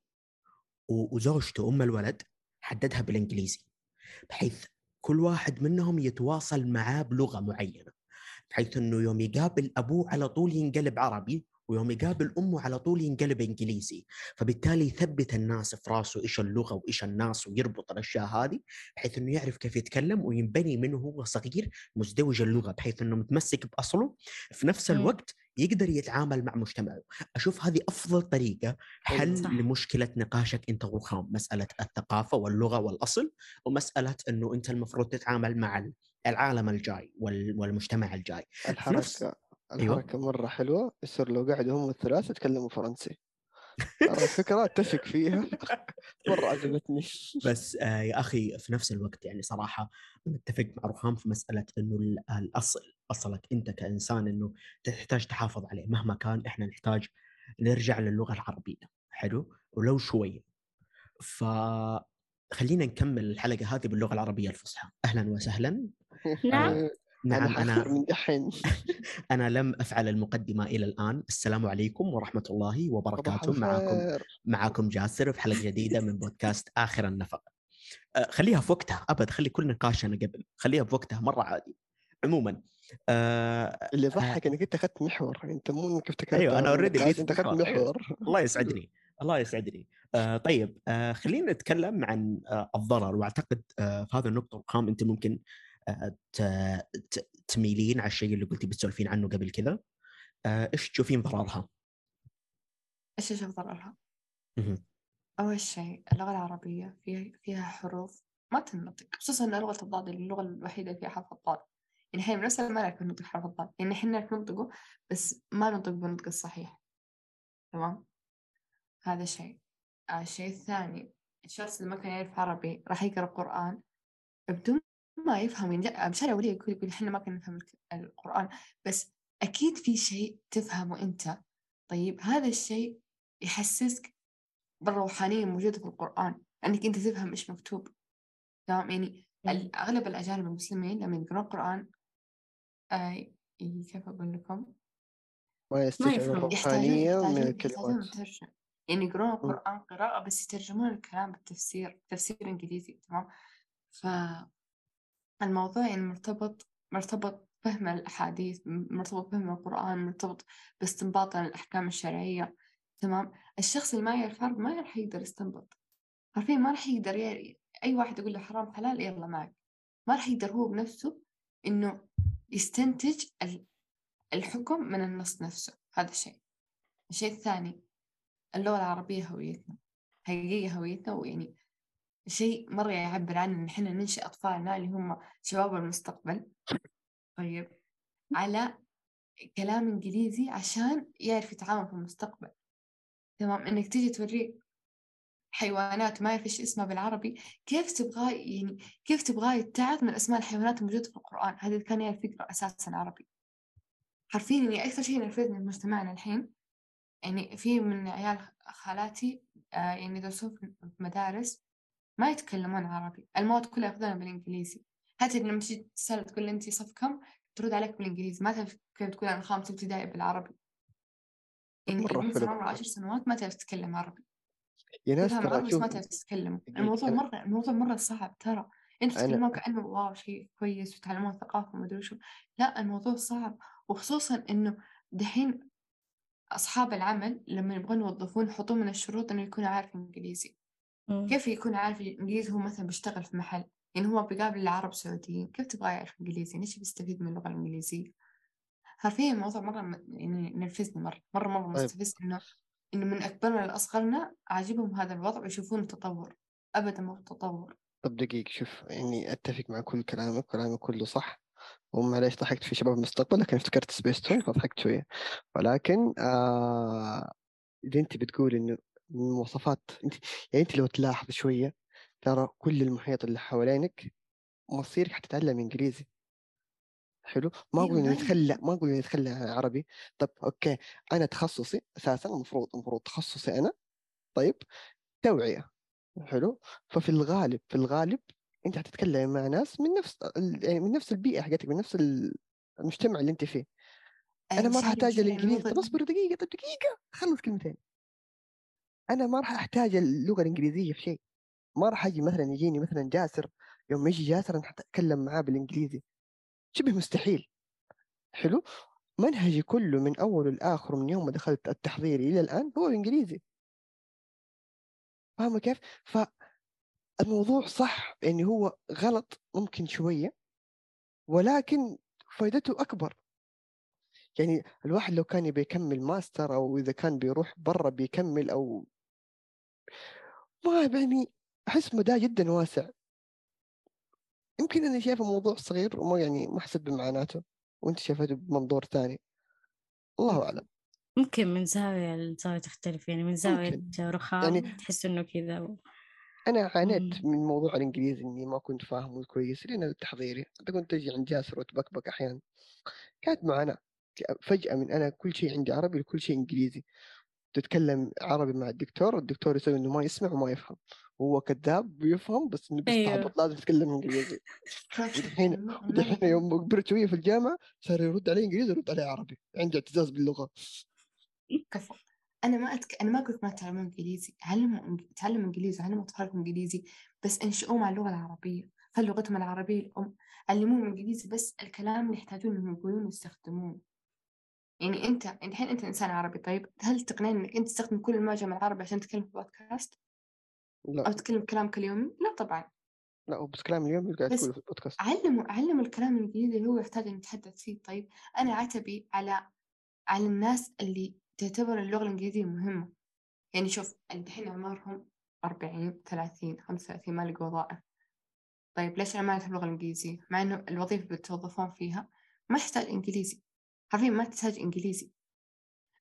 وزوجته أم الولد حددها بالإنجليزي بحيث كل واحد منهم يتواصل معاه بلغة معينة بحيث إنه يوم يقابل أبوه على طول ينقلب عربي ويوم يقابل أمه على طول ينقلب إنجليزي. فبالتالي يثبت الناس في راسه إيش اللغة وإيش الناس ويربط الأشياء هذه بحيث إنه يعرف كيف يتكلم وينبني منه هو صغير مزدوج اللغة بحيث إنه متمسك بأصله. في نفس مم. الوقت يقدر يتعامل مع مجتمعه. أشوف هذه أفضل طريقة حل صح. لمشكلة نقاشك أنت ورخام مسألة الثقافة واللغة والأصل ومسألة إنه أنت المفروض تتعامل مع العالم الجاي وال- والمجتمع الجاي. نفس- الحركة أيوة. مرة حلوة يصير لو قعدوا هم الثلاثة يتكلموا فرنسي. ترى الفكرة أتفق فيها. مرة عجبتني. بس آه يا أخي في نفس الوقت يعني صراحة متفق مع رخام في مسألة إنه ال- الأصل أصلك أنت كإنسان إنه تحتاج تحافظ عليه. مهما كان إحنا نحتاج نرجع للغة العربية. حلو؟ ولو شوية ف خلينا نكمل الحلقة هذه باللغة العربية الفصحى. أهلا وسهلا. نعم. آه، نعم أنا أنا حاخذ من دحين. أنا لم أفعل المقدمة إلى الآن. السلام عليكم ورحمة الله وبركاته. معكم معكم جاسر في حلقة جديدة من بودكاست آخر النفق. أه، خليها في وقتها. أبد خلي كل نقاشنا قبل. خليها في وقتها مرة عادي. عموما أه اللي يضحك إنك أنت أخذت محور. أنت مو إنك افتكرت أنا already نقاش، لقيت أنت أخذت محور، أيوة. محور. الله يسعدني. الله يسعدني. آه طيب آه خلينا نتكلم عن آه الضرر. وأعتقد آه في هذا النقطة رقم أنت ممكن آه تميلين على الشيء اللي قلتي بتسولفين عنه قبل كذا. آه إيش تشوفين ضررها؟ إيش أشوف ضررها؟ أول شيء اللغة العربية فيها فيها حروف ما تنطق خصوصا لغة الضاد اللغة الوحيدة اللي فيها حرف الضاد. يعني إحنا من نفسنا ما نعرف ننطق حرف الضاد. يعني إحنا نعرف ننطقه بس ما ننطق بالنطق الصحيح. تمام؟ هذا شيء. آه الشيء الثاني الشخص اللي ما كان يعرف عربي راح يقرأ قرآن بدون ما يفهم يعني مشان أولي يقول يقول إحنا ما كنا نفهم القرآن بس أكيد في شيء تفهمه أنت. طيب هذا الشيء يحسسك بالروحانية الموجودة في القرآن أنك أنت تفهم إيش مكتوب. تمام؟ يعني أغلب الأجانب المسلمين لما يقرأون القرآن آه كيف أقول لكم؟ ما يستشعر يفهم. الروحانية من الكلمات يعني يقرون القرآن قراءة بس يترجمون الكلام بالتفسير تفسير إنجليزي تمام؟ فالموضوع يعني مرتبط مرتبط فهم الأحاديث مرتبط فهم القرآن مرتبط باستنباط الأحكام الشرعية تمام؟ الشخص اللي ما يعرف عربي ما راح يقدر يستنبط. حرفيا ما راح يقدر ي... أي واحد يقول له حرام حلال يلا معك. ما راح يقدر هو بنفسه إنه يستنتج ال- الحكم من النص نفسه. هذا الشيء الشيء الثاني اللغة العربية هويتنا حقيقة هويتنا ويعني شيء مرة يعبر عن إن إحنا ننشئ أطفالنا اللي هم شباب المستقبل. طيب على كلام إنجليزي عشان يعرف يتعامل في المستقبل. تمام إنك تيجي توريه حيوانات ما يعرف إيش اسمها بالعربي كيف تبغاه يعني كيف تبغاه يتعظ من أسماء الحيوانات الموجودة في القرآن؟ هذا كان يعرف يقرأ أساسا عربي. حرفيا يعني أكثر شيء نرفزني في مجتمعنا الحين يعني في من عيال خالاتي آه يعني يدرسون في مدارس. ما يتكلمون عربي المواد كلها ياخذونها بالإنجليزي. حتى لما تجي تسأل تقول أنت صف كم ترد عليك بالإنجليزي ما تعرف كيف تقول أنا خامس ابتدائي بالعربي. يعني حلو. عمرها عشر سنوات ما تعرف تتكلم عربي. يا ناس ترى بس ما شوف تعرف تتكلم الموضوع أنا- مرة الموضوع مرة صعب ترى. أنتوا أنا- تتكلمون كأنه واو شيء كويس وتعلمون ثقافة وما أدري شو. لا الموضوع صعب. وخصوصا إنه دحين أصحاب العمل لما يبغون يوظفون يحطون من الشروط إنه يكون عارف إنجليزي. مم. كيف يكون عارف الإنجليزي هو مثلا بيشتغل في محل؟ يعني هو بيقابل العرب سعوديين كيف تبغاه يعرف إنجليزي؟ ليش بيستفيد من اللغة الإنجليزية؟ حرفيا الموضوع مرة يعني نرفزني مرة مرة مرة طيب. مستفز إنه إنه من أكبرنا لأصغرنا عاجبهم هذا الوضع ويشوفون التطور. أبدا مو تطور طب دقيقة شوف يعني أتفق مع كل كلامك كلامك كله صح. ومعليش ضحكت في شباب المستقبل لكن افتكرت سبيستون فضحكت شوية. ولكن آه إذا أنت بتقول إنه مواصفات. أنت يعني أنت لو تلاحظ شوية ترى كل المحيط اللي حوالينك مصيرك حتتعلم إنجليزي. حلو؟ ما أيوة أقول إنه باين. يتخلى ما أقول إنه يتخلى عن عربي. طب okay أنا تخصصي أساسا المفروض المفروض تخصصي أنا. طيب توعية. حلو؟ ففي الغالب في الغالب أنت حتتكلم مع ناس من نفس يعني من نفس البيئة حقتك من نفس ال- المجتمع اللي أنت فيه. أنا ما راح أحتاج مشاري الإنجليزي. طب اصبر دقيقة طب دقيقة خلص كلمتين. أنا ما راح أحتاج اللغة الإنجليزية في شيء. ما راح أجي مثلا يجيني مثلا جاسر يوم يجي جاسر أنا حتكلم معاه بالإنجليزي. شبه مستحيل. حلو؟ منهجي كله من أوله لآخره من يوم ما دخلت التحضيري إلى الآن هو الانجليزي فاهمة كيف؟ فالموضوع صح يعني هو غلط ممكن شوية ولكن فائدته أكبر. يعني الواحد لو كان يبي يكمل ماستر أو إذا كان بيروح برا بيكمل أو ما يعني أحس مداه جدا واسع. يمكن أنا شايفه موضوع صغير وما يعني ما حسيت بمعاناته وأنت شايفته بمنظور ثاني. الله أعلم. ممكن من زاوية لزاوية تختلف يعني من زاوية ممكن. رخام يعني- تحس إنه كذا و- أنا عانيت. من موضوع الإنجليزي إني ما كنت فاهمه كويس لين التحضيري حتى كنت أجي عند جاسر واتبكبك أحيانا. كانت معاناه فجأة من أنا كل شيء عندي عربي لكل شيء إنجليزي. تتكلم عربي مع الدكتور والدكتور يسوي إنه ما يسمع وما يفهم. هو كذاب بيفهم بس إنه. بيستعبط لازم يتكلم إنجليزي. ودحين- ودحين. يوم كبرت شوية في الجامعة صار يرد علي إنجليزي يرد علي عربي. عندي اعتزاز باللغة. كفو. أنا ما أتك... أنا ما أقول ما تعلمون إنجليزي. علموا تعلموا إنجليزي؟ علموا اطفالكم إنجليزي؟ بس انشئوا مع اللغة العربية. خلوا لغتهم العربية الأم علموهم إنجليزي بس الكلام اللي يحتاجون انهم يقولون ويستخدمون يعني أنت الحين أنت إنسان عربي طيب هل تقنعني إنك أنت تستخدم كل المعجم العربي عشان تتكلم في بودكاست؟ أو لا تتكلم كلامك اليومي؟ لا طبعا. لا بس كلام اليوم اللي قاعد تقوله في البودكاست. علموا علموا الكلام الانجليزي اللي هو يحتاج ان يتحدث فيه. طيب أنا عتبي على على الناس اللي تعتبر اللغة الإنجليزية مهمة. يعني شوف الحين أعمارهم 40 30 35 ما لقوا وظائف طيب ليش أنا ما اعرف اللغة الانجليزيه مع إنه الوظيفة اللي بتوظفون فيها ما تحتاج إنجليزي. حرفيا ما تحتاج إنجليزي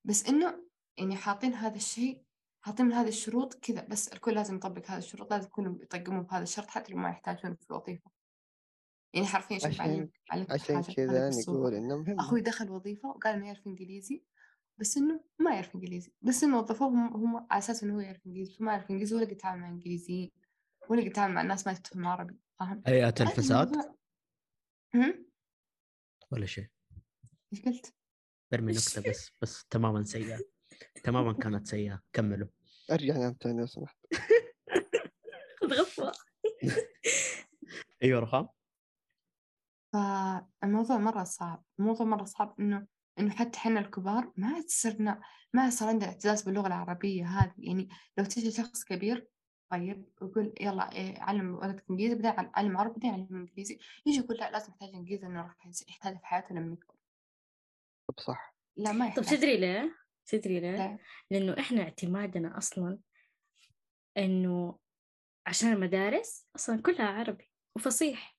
بس إنه يعني حاطين هذا الشيء حاطين من هذه الشروط كذا بس الكل لازم يطبق هذه الشروط لازم كلهم يطقمون بهذا الشرط حتى لو ما يحتاجون في الوظيفه يعني حرفيا شوف عشان- علمك عشان كذا. نقول إنه مهم أخوي دخل وظيفة وقال انه يعرف إنجليزي بس إنه ما يعرف إنجليزي بس إنه وظفوه هم, على أساس إنه هو يعرف إنجليزي فما يعرف إنجليزي ولا قد يتعامل مع إنجليزيين ولا قد يتعامل مع الناس ما يفهم عربي فاهم؟ هيئة الفساد؟ ولا شيء إيش قلت؟ برمي نكتة بس بس تماما سيئة. تماما كانت سيئة. كملوا. أرجع نام ثاني لو سمحت. خذ غفوة. أيوه رخام. فالموضوع مرة صعب. الموضوع مرة صعب إنه إنه حتى حنا الكبار ما عاد صرنا ما عاد صار عندنا اعتزاز باللغة العربية هذه. يعني لو تجي شخص كبير طيب يقول يلا إيه علم ولدك إنجليزي بعدين عل- علم عربي بعدين علم إنجليزي. يجي يقول لا لازم يحتاج إنجليزي إنه راح يحتاج في حياته لما يكبر. طب صح لا ما طب يحتاج تدري ليه؟ تدري ليه؟ لا. لأنه إحنا اعتمادنا أصلا إنه عشان المدارس أصلا كلها عربي وفصيح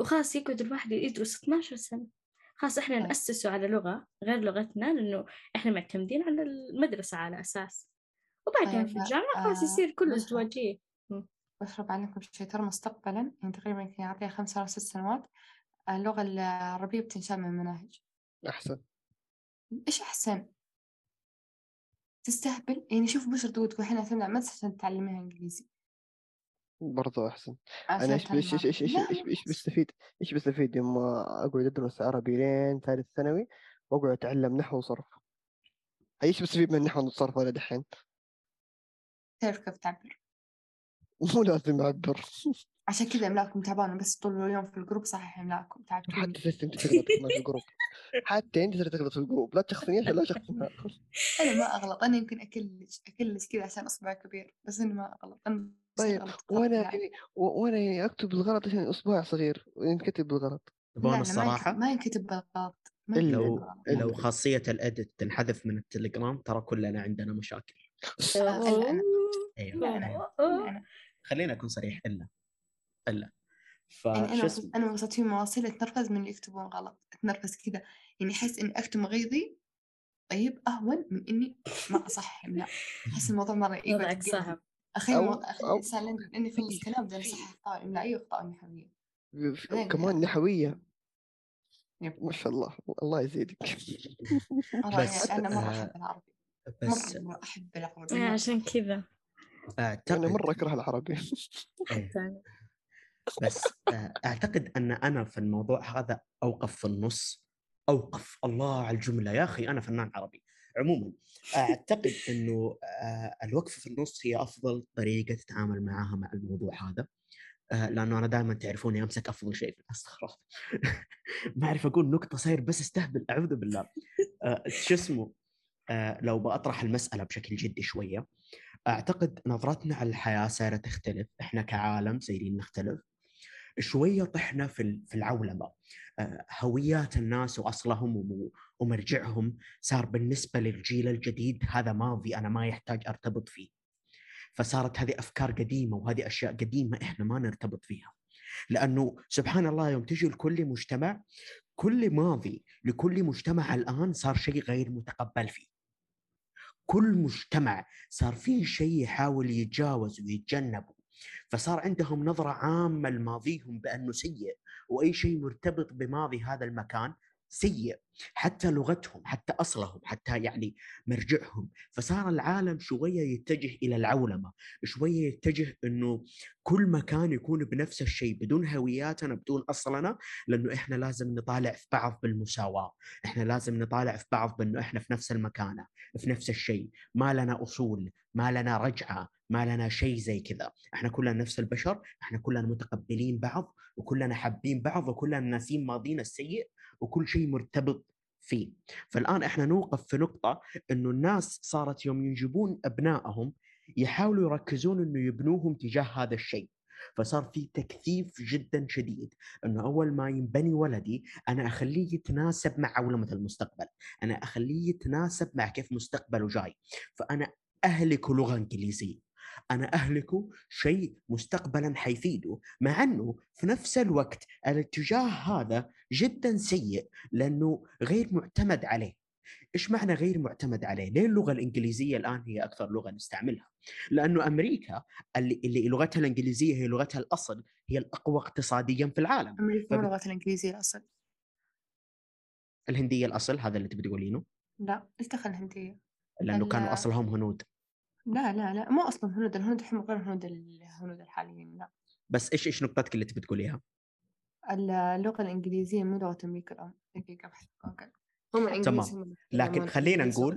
وخلاص يقعد الواحد يدرس 12 سنة خلاص إحنا. نأسسه على لغة غير لغتنا لأنه إحنا معتمدين على المدرسة على أساس وبعدين في الجامعة خلاص آه، يصير كله. ازدواجية بشرب عليكم شيء ترى مستقبلا يعني تقريبا يمكن يعطيها خمس أو ست سنوات اللغة العربية بتنشال من المناهج أحسن. إيش أحسن. تستهبل؟ يعني شوف بشر تقول تقول إحنا نعتمد على المدرسة عشان تعلميها إنجليزي. برضو أحسن. أنا إيش إيش إيش إيش إيش إيش. بستفيد؟ إيش بستفيد؟ يوم أقعد أدرس عربي لين ثالث ثانوي وأقعد أتعلم نحو وصرف. إيش بستفيد من النحو والصرف ولا دحين؟ تعرف كيف تعبر. مو لازم أعبر. عشان كذا املاكم تعبانة بس طول اليوم في الجروب صحيح املاكم تعبتوني حتى تسلم تغلط في الجروب حتى انت تغلط في الجروب لا تشخصني عشان لا شخصنها أنا ما اغلط أنا يمكن اكلش اكلش كذا عشان اصبع كبير بس اني ما اغلط أنا طيب، وأنا يعني. يعني وأنا يعني اكتب بالغلط عشان اصبع صغير ينكتب بالغلط تبون لا ما ينكتب, بالغلط لو. لو خاصية الإديت تنحذف من التليجرام ترى كلنا عندنا مشاكل آه، إلا أنا أيوه لا أنا إلا أنا خليني اكون صريح الا إلا. يعني أنا فشو وصلت اسمه؟ أنا وصلت في مواصيل أتنرفز من اللي يكتبون غلط أتنرفز كذا. يعني أحس إني أكتب غيظي طيب أهون من إني ما أصحح لا. أحس الموضوع مرة يقعد وضعك يقلب. صعب. أو- الإنسان لين لين يخلص كلام بدل يصحح أخطاء إملائية وأخطاء نحوية. بعدين كمان يقول نحوية. يب. ما شاء الله الله يزيدك. مرة بس، يعني أنا مرة آه، أحب العربي. بس مرة مرة أحب العربي. مرة عشان. كذا. اعتقد أنا مرة أكره العربي. ثاني. بس آه، أعتقد أن أنا في الموضوع هذا أوقف في النص أوقف. الله على الجملة. يا أخي أنا فنان عربي. عموما أعتقد إنه آه، الوقفه في النص هي أفضل طريقة تتعامل معها مع الموضوع هذا آه، لأنه أنا دائما تعرفوني أمسك أفضل شيء في استغفر الله ما أعرف أقول نقطة صاير بس أستهبل. أعوذ بالله. شو اسمه؟ لو بأطرح المسألة بشكل جدي شوية أعتقد نظرتنا على الحياة صايرة تختلف. إحنا كعالم صايرين نختلف. شوية طحنا في في العولمة. آه، هويات الناس وأصلهم وم- ومرجعهم صار بالنسبة للجيل الجديد هذا ماضي أنا ما يحتاج أرتبط فيه. فصارت هذه أفكار قديمة وهذه أشياء قديمة إحنا ما نرتبط فيها. لأنه سبحان الله يوم تجي لكل مجتمع كل ماضي لكل مجتمع الآن صار شيء غير متقبل فيه. كل مجتمع صار فيه شيء يحاول يتجاوز ويتجنبه. فصار عندهم نظرة عامة لماضيهم بأنه سيء وأي شيء مرتبط بماضي هذا المكان سيء حتى لغتهم حتى أصلهم حتى يعني مرجعهم. فصار العالم شوية يتجه إلى العولمة شوية يتجه إنه كل مكان يكون بنفس الشيء بدون هوياتنا بدون أصلنا لأنه إحنا لازم نطالع في بعض بالمساواة. إحنا لازم نطالع في بعض بأنه إحنا في نفس المكانه في نفس الشيء. ما لنا أصول ما لنا رجعة ما لنا شيء زي كذا. إحنا كلنا نفس البشر إحنا كلنا متقبلين بعض وكلنا حابين بعض وكلنا ناسين ماضينا السيء. وكل شيء مرتبط فيه. فالآن إحنا نوقف في نقطة إنه الناس صارت يوم ينجبون أبنائهم يحاولوا يركزون إنه يبنوهم تجاه هذا الشيء. فصار في تكثيف جدا شديد إنه أول ما ينبني ولدي أنا أخليه يتناسب مع عولمه المستقبل، أنا أخليه يتناسب مع كيف مستقبله جاي، فأنا أهلك لغة إنجليزية، أنا اهلكه شيء مستقبلا حيفيده مع أنه في نفس الوقت الاتجاه هذا جدا سيء لأنه غير معتمد عليه إيش معنى غير معتمد عليه؟ ليه اللغة الإنجليزية الآن هي أكثر لغة نستعملها؟ لأنه أمريكا اللي, اللي لغتها الإنجليزية هي لغتها الأصل هي الأقوى اقتصاديا في العالم. أمريكا مو لغتها الإنجليزية الأصل الهندية الأصل هذا اللي تبي تقولينه؟ لا إيش دخل الهندية؟ لأنه كانوا أصلهم هنود. لا لا لا مو أصلا هنود الهنود الحين غير الهنود الهنود الحاليين لا بس إيش إيش نقطتك اللي تبي تقوليها؟ اللغة الإنجليزية مو لغة أمريكا الأم دقيقة أبحث في جوجل هم الإنجليز تمام. لكن يتكلمون خلينا نقول.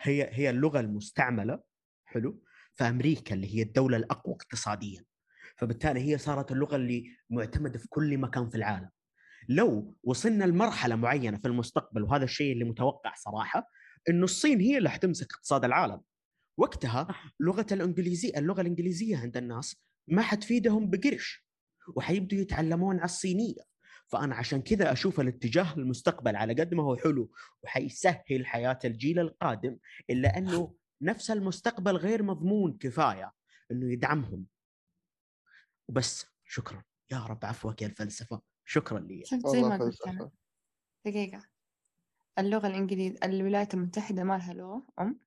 هي هي اللغة المستعملة حلو في أمريكا اللي هي الدولة الأقوى اقتصاديا فبالتالي هي صارت اللغة اللي معتمده في كل مكان في العالم لو وصلنا لمرحلة معينة في المستقبل وهذا الشيء اللي متوقع صراحة إنه الصين هي اللي حتمسك اقتصاد العالم وقتها لغة الإنجليزية اللغة الإنجليزية عند الناس ما حتفيدهم بقرش وحيبدوا يتعلمون على الصينية. فأنا عشان كذا أشوف الاتجاه المستقبل على قد ما هو حلو وحيسهل حياة الجيل القادم إلا أنه نفس المستقبل غير مضمون كفاية إنه يدعمهم. وبس شكرا. يا رب عفوك يا الفلسفة. شكرا لي. شفت زي ما قلت أنا. فلسفة دقيقة. اللغة الإنجليزية الولايات المتحدة ما لها لغة أم؟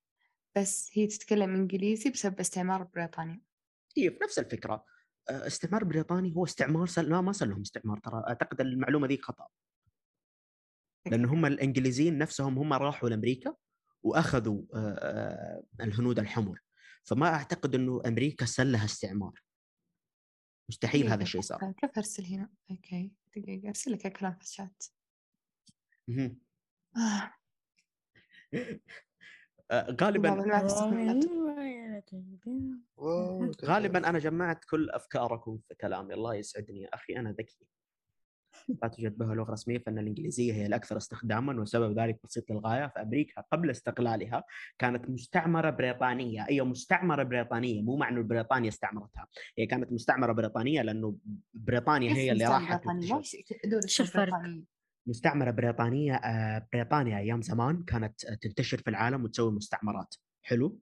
بس هي تتكلم إنجليزي بسبب استعمار بريطانيا هي في نفس الفكرة. آه، استعمار بريطاني هو استعمار سل... لا ما صار لهم استعمار ترى. أعتقد المعلومة ذي خطأ. لأن هم الإنجليزيين نفسهم هم راحوا لأمريكا وأخذوا آه، آه، الهنود الحمر. فما أعتقد إنه أمريكا سلها استعمار. مستحيل هذا دقيقة الشيء صار. كيف أرسل هنا؟ أوكي دقيقة أرسل لك الكلام في الشات. غالبا غالبا أنا جمعت كل أفكاركم في كلامي الله يسعدني. يا أخي أنا ذكي. لا توجد بها لغة رسمية فإن الإنجليزية هي الأكثر استخداما وسبب ذلك بسيط للغاية. فأمريكا قبل استقلالها كانت مستعمرة بريطانية. اي مستعمرة بريطانية مو معنى بريطانيا استعمرتها. هي كانت مستعمرة بريطانية لأنه بريطانيا هي اللي راحت شو الفرق؟ بريطانية. مستعمرة بريطانية آه، بريطانيا أيام زمان كانت تنتشر في العالم وتسوي مستعمرات. حلو؟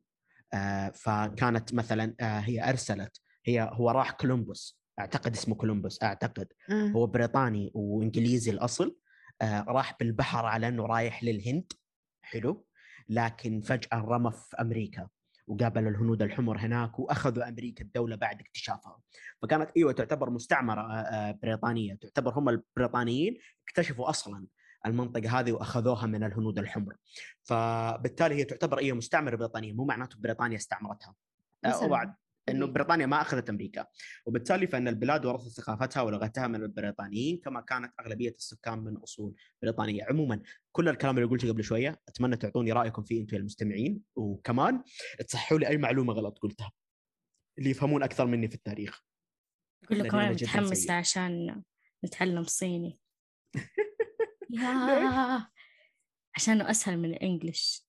آه، فكانت مثلا آه، هي أرسلت هي هو راح كولومبوس. أعتقد اسمه كولومبوس أعتقد. مم. هو بريطاني وإنجليزي الأصل آه، راح بالبحر على إنه رايح للهند. حلو؟ لكن فجأة رمى في أمريكا. وقابل الهنود الحمر هناك وأخذوا أمريكا الدولة بعد اكتشافها. فكانت إيوه تعتبر مستعمرة آه، آه، بريطانية. تعتبر هم البريطانيين اكتشفوا أصلا المنطقة هذه وأخذوها من الهنود الحمر. فبالتالي هي تعتبر هي مستعمرة بريطانية مو معناته بريطانيا استعمرتها. آه،. وبعد إنه. بريطانيا ما أخذت أمريكا. وبالتالي فإن البلاد ورثت ثقافتها ولغتها من البريطانيين كما كانت أغلبية السكان من أصول بريطانية. عموما كل الكلام اللي قلته قبل شوية أتمنى تعطوني رأيكم فيه أنتم المستمعين. وكمان تصححوا لي أي معلومة غلط قلتها اللي يفهمون أكثر مني في التاريخ. أقول لكم متحمسة سيء. عشان نتعلم صيني. يا عشانه أسهل من الإنجليش.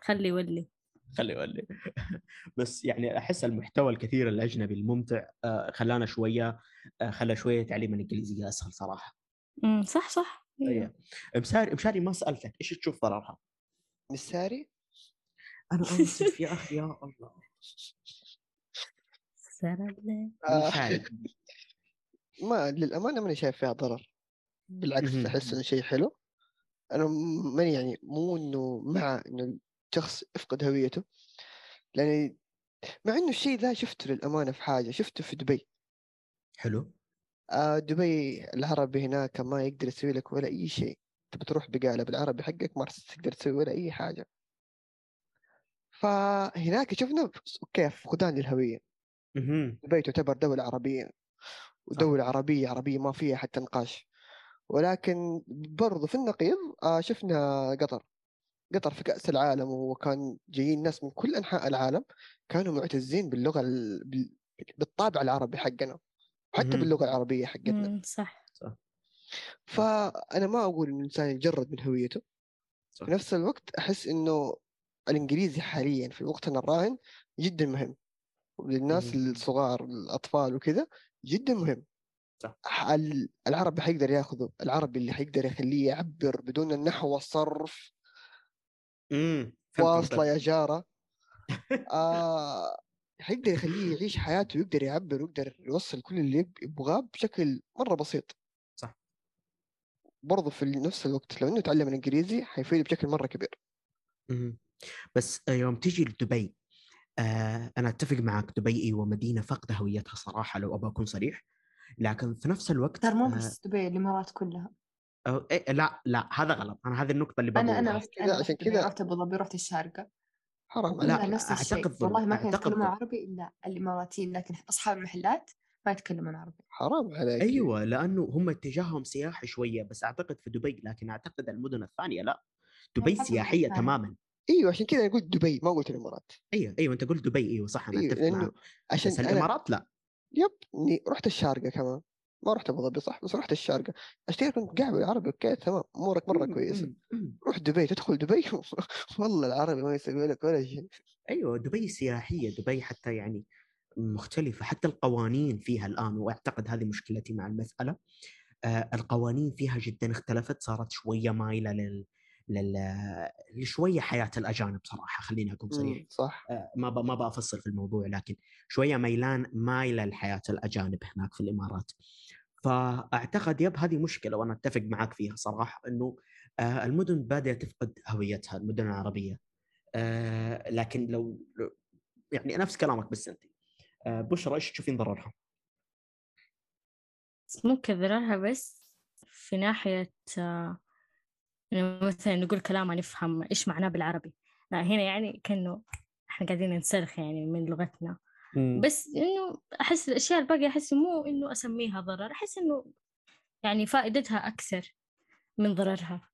خلي ولي. خلي ولي بس يعني أحس المحتوى الكثير الأجنبي الممتع آه، خلانا شوية آه، خلى شوية تعليم الإنجليزية أسهل صراحة أمم، صح صح أيوة. أيه. مشاري مشاري ما سألتك إيش تشوف ضررها؟ نساري أنا اسف يا أخي يا الله سلام. آه، مشاري ما للأمانة ماني شايف فيها ضرر بالعكس. أحس إنه شيء حلو أنا ماني يعني مو إنه مع إنه الشخص يفقد هويته. لاني مع إنه الشيء ذا شفته للأمانة في حاجة شفته في دبي. حلو. آه دبي العربي هناك ما يقدر يسوي لك ولا أي شيء. تبي تروح بقالة بالعربي حقك ما تقدر تسوي ولا أي حاجة. فهناك شفنا كيف فقدان للهوية. دبي تعتبر دولة عربية. ودولة عربية عربية ما فيها حتى نقاش. ولكن برضو في النقيض آه، شفنا قطر. قطر في كأس العالم وكان جايين ناس من كل أنحاء العالم كانوا معتزين باللغة ال- بال- بالطابع العربي حقنا وحتى مهم. باللغة العربية حقتنا مم، صح فأنا ما أقول إن الإنسان يتجرد من هويته صح. في نفس الوقت أحس إنه الإنجليزي حاليا في وقتنا الراهن جدا مهم للناس مهم. الصغار الأطفال وكذا جدا مهم صح. ال- العربي حيقدر ياخذه العربي اللي حيقدر يخليه يعبر بدون النحو والصرف مم. واصلة قصدك. يا جارة آه حيقدر يخليه يعيش حياته ويقدر يعبر ويقدر يوصل كل اللي يب- يبغاه بشكل مرة بسيط صح. برضه في نفس الوقت لو إنه يتعلم الإنجليزي حيفيده بشكل مرة كبير مهم. بس يوم تيجي لدبي آه أنا أتفق معك دبي إيوه مدينة فاقده هويتها صراحة لو أبغى أكون صريح لكن في نفس الوقت ترى مو آه بس دبي الإمارات كلها أو إيه لا لا هذا غلط. أنا هذه النقطة اللي أنا أنا بقولها رحت كذا أنا عشان كذا- رحت ابو ظبي رحت الشارقة. حرام لا، نفس الشيء. أعتقد ظلم. والله ما كانوا يتكلمون. عربي إلا الاماراتيين لكن أصحاب المحلات ما يتكلمون عربي. حرام عليك. أيوه لأنه هم اتجاههم سياحي شوية بس أعتقد في دبي لكن أعتقد المدن الثانية لا. دبي سياحية. تماما. أيوه عشان كذا أنا قلت دبي ما قلت الإمارات. أيوه أيوه أنت قلت دبي. أيوه صح أنا أيوه أتفق معك عشان بس أنا الإمارات لا. يب رحت الشارقة كمان. ما رحت أبو ظبي صح بس رحت الشارقة. اشتري كنت قاعد بالعربي أوكي تمام أمورك مرة مم، كويسة. مم، مم. روح دبي تدخل دبي؟ والله العربي ما يسوي لك ولا شيء. أيوه دبي سياحية دبي حتى يعني مختلفة. حتى القوانين فيها الآن وأعتقد هذه مشكلتي مع المسألة آه القوانين فيها جدا اختلفت صارت شوية مايلة لل لشوية حياة الأجانب صراحة خليني أكون صريح. مم، صح. آه، ما ب... ما بفصل في الموضوع لكن شوية ميلان مايلة لحياة الأجانب هناك في الإمارات. فأعتقد يب هذه مشكلة وأنا أتفق معك فيها صراحة إنه آه، المدن بادئه تفقد هويتها المدن العربية. آه، لكن لو يعني نفس كلامك بس أنت. آه، بشرى إيش تشوفين ضررها؟ ممكن ضررها بس في ناحية آه، إنه مثلا نقول كلام ما نفهم إيش معناه بالعربي؟ لا هنا يعني كأنه إحنا قاعدين ننسلخ يعني من لغتنا. بس إنه أحس الأشياء الباقية أحس مو إنه أسميها ضرر أحس إنه يعني فائدتها أكثر من ضررها.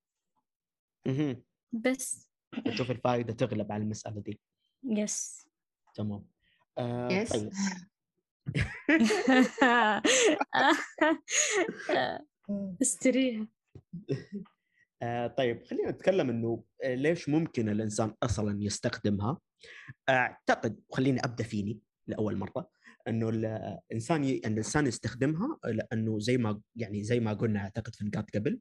مهم. بس. تشوف الفائدة تغلب على المسألة دي. يس تمام. آه يس طيب. استريها آه طيب خلينا نتكلم إنه آه، ليش ممكن الإنسان أصلا يستخدمها؟ أعتقد خليني أبدأ فيني لأول مرة إنه الإنسان ي... أن الإنسان يستخدمها لأنه زي ما يعني زي ما قلنا أعتقد في نقاط قبل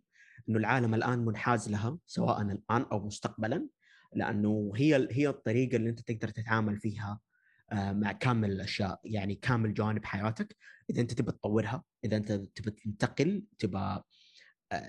إنه العالم الآن منحاز لها سواء الآن أو مستقبلا لأنه هي هي الطريقة اللي أنت تقدر تتعامل فيها آه، مع كامل الأشياء يعني كامل جوانب حياتك. إذا أنت تبى تطورها إذا أنت تبى تنتقل تبى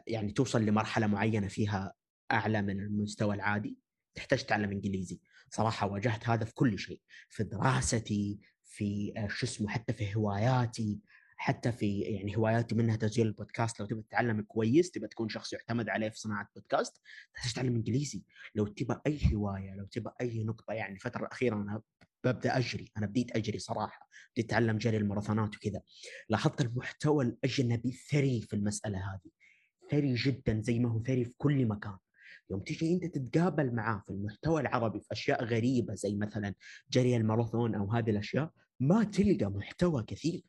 يعني توصل لمرحلة معينة فيها أعلى من المستوى العادي تحتاج تتعلم إنجليزي. صراحة واجهت هذا في كل شيء في دراستي في آه، شو اسمه حتى في هواياتي حتى في يعني هواياتي منها تسجيل البودكاست. لو تبغى تتعلم كويس تبغى تكون شخص يعتمد عليه في صناعة بودكاست تحتاج تتعلم إنجليزي. لو تبغى أي هواية لو تبغى أي نقطة يعني الفترة الاخيره أنا ببدأ أجري أنا بديت أجري صراحة بديت أتعلم جري الماراثونات وكذا. لاحظت المحتوى الأجنبي ثري في المسألة هذه. ثري جدا زي ما هو ثري في كل مكان. يوم تيجي أنت تتقابل معاه في المحتوى العربي في أشياء غريبة زي مثلا جري الماراثون أو هذه الأشياء ما تلقى محتوى كثير.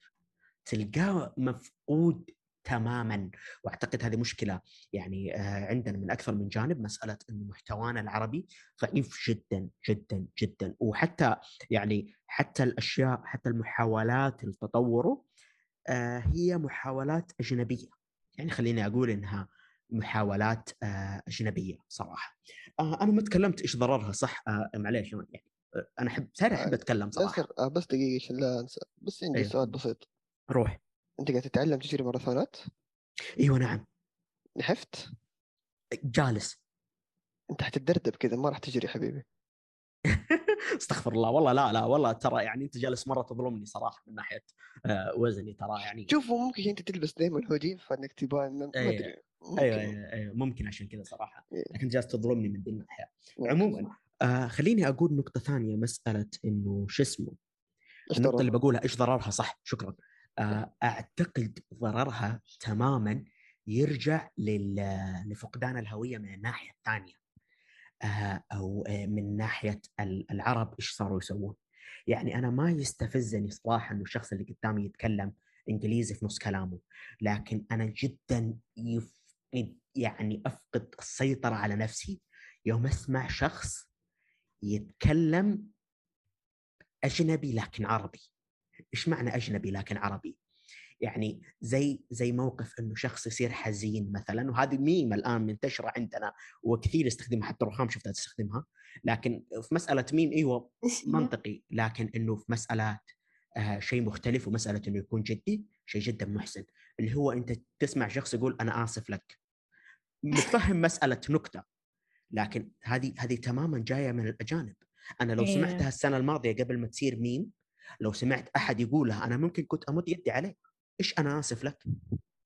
تلقاه مفقود تماما. وأعتقد هذه مشكلة يعني آه، عندنا من أكثر من جانب مسألة إنه محتوانا العربي ضعيف جدا جدا جدا. وحتى يعني حتى الأشياء حتى المحاولات لتطوره آه، هي محاولات أجنبية. يعني خليني أقول إنها محاولات آه، أجنبية صراحة. آه، أنا ما تكلمت إيش ضررها صح؟ آه، معليش يعني؟ أنا أحب ساري أحب أتكلم صراحة. بس دقيقة عشان لا أنسى. بس عندي أيوه. سؤال بسيط. روح. أنت قاعد تتعلم تجري ماراثونات؟ أيوه نعم. نحفت؟ جالس. أنت حتتدردب كذا ما راح تجري حبيبي. استغفر الله والله لا لا والله ترى يعني أنت جالس مرة تظلمني صراحة من ناحية آه، وزني ترى يعني شوفوا ممكن أنت تلبس دائما هودي فإنك تبغى ما إيه. ادري ممكن. أيوه أيوه أيوه ممكن عشان كذا صراحة إيه. لكن جالس تظلمني من ذي الناحية نعم. عموما آه خليني أقول نقطة ثانية مسألة إنه شو اسمه النقطة اللي؟ بقولها إيش ضررها صح شكرا آه أعتقد ضررها تماما يرجع لفقدان الهوية من الناحية الثانية أو آه، من ناحية ال- العرب إيش صاروا يسوون؟ يعني أنا ما يستفزني صراحة إنه الشخص اللي قدامي يتكلم إنجليزي في نص كلامه لكن أنا جدا يفقد يعني أفقد السيطرة على نفسي يوم أسمع شخص يتكلم أجنبي لكن عربي. إيش معنى أجنبي لكن عربي؟ يعني زي زي موقف إنه شخص يصير حزين مثلا وهذه ميم الآن منتشرة عندنا وكثير يستخدمها حتى رخام شفتها تستخدمها لكن في مسألة ميم إيوه؟ منطقي لكن إنه في مسألات آه شيء مختلف ومسألة إنه يكون جدي شيء جدا محسن اللي هو أنت تسمع شخص يقول أنا آسف لك متفهم مسألة نكتة لكن هذه هذه تماما جاية من الأجانب أنا لو إيه. سمعتها السنة الماضية قبل ما تصير ميم لو سمعت أحد يقولها أنا ممكن كنت أمد يدي عليه إيش أنا آسف لك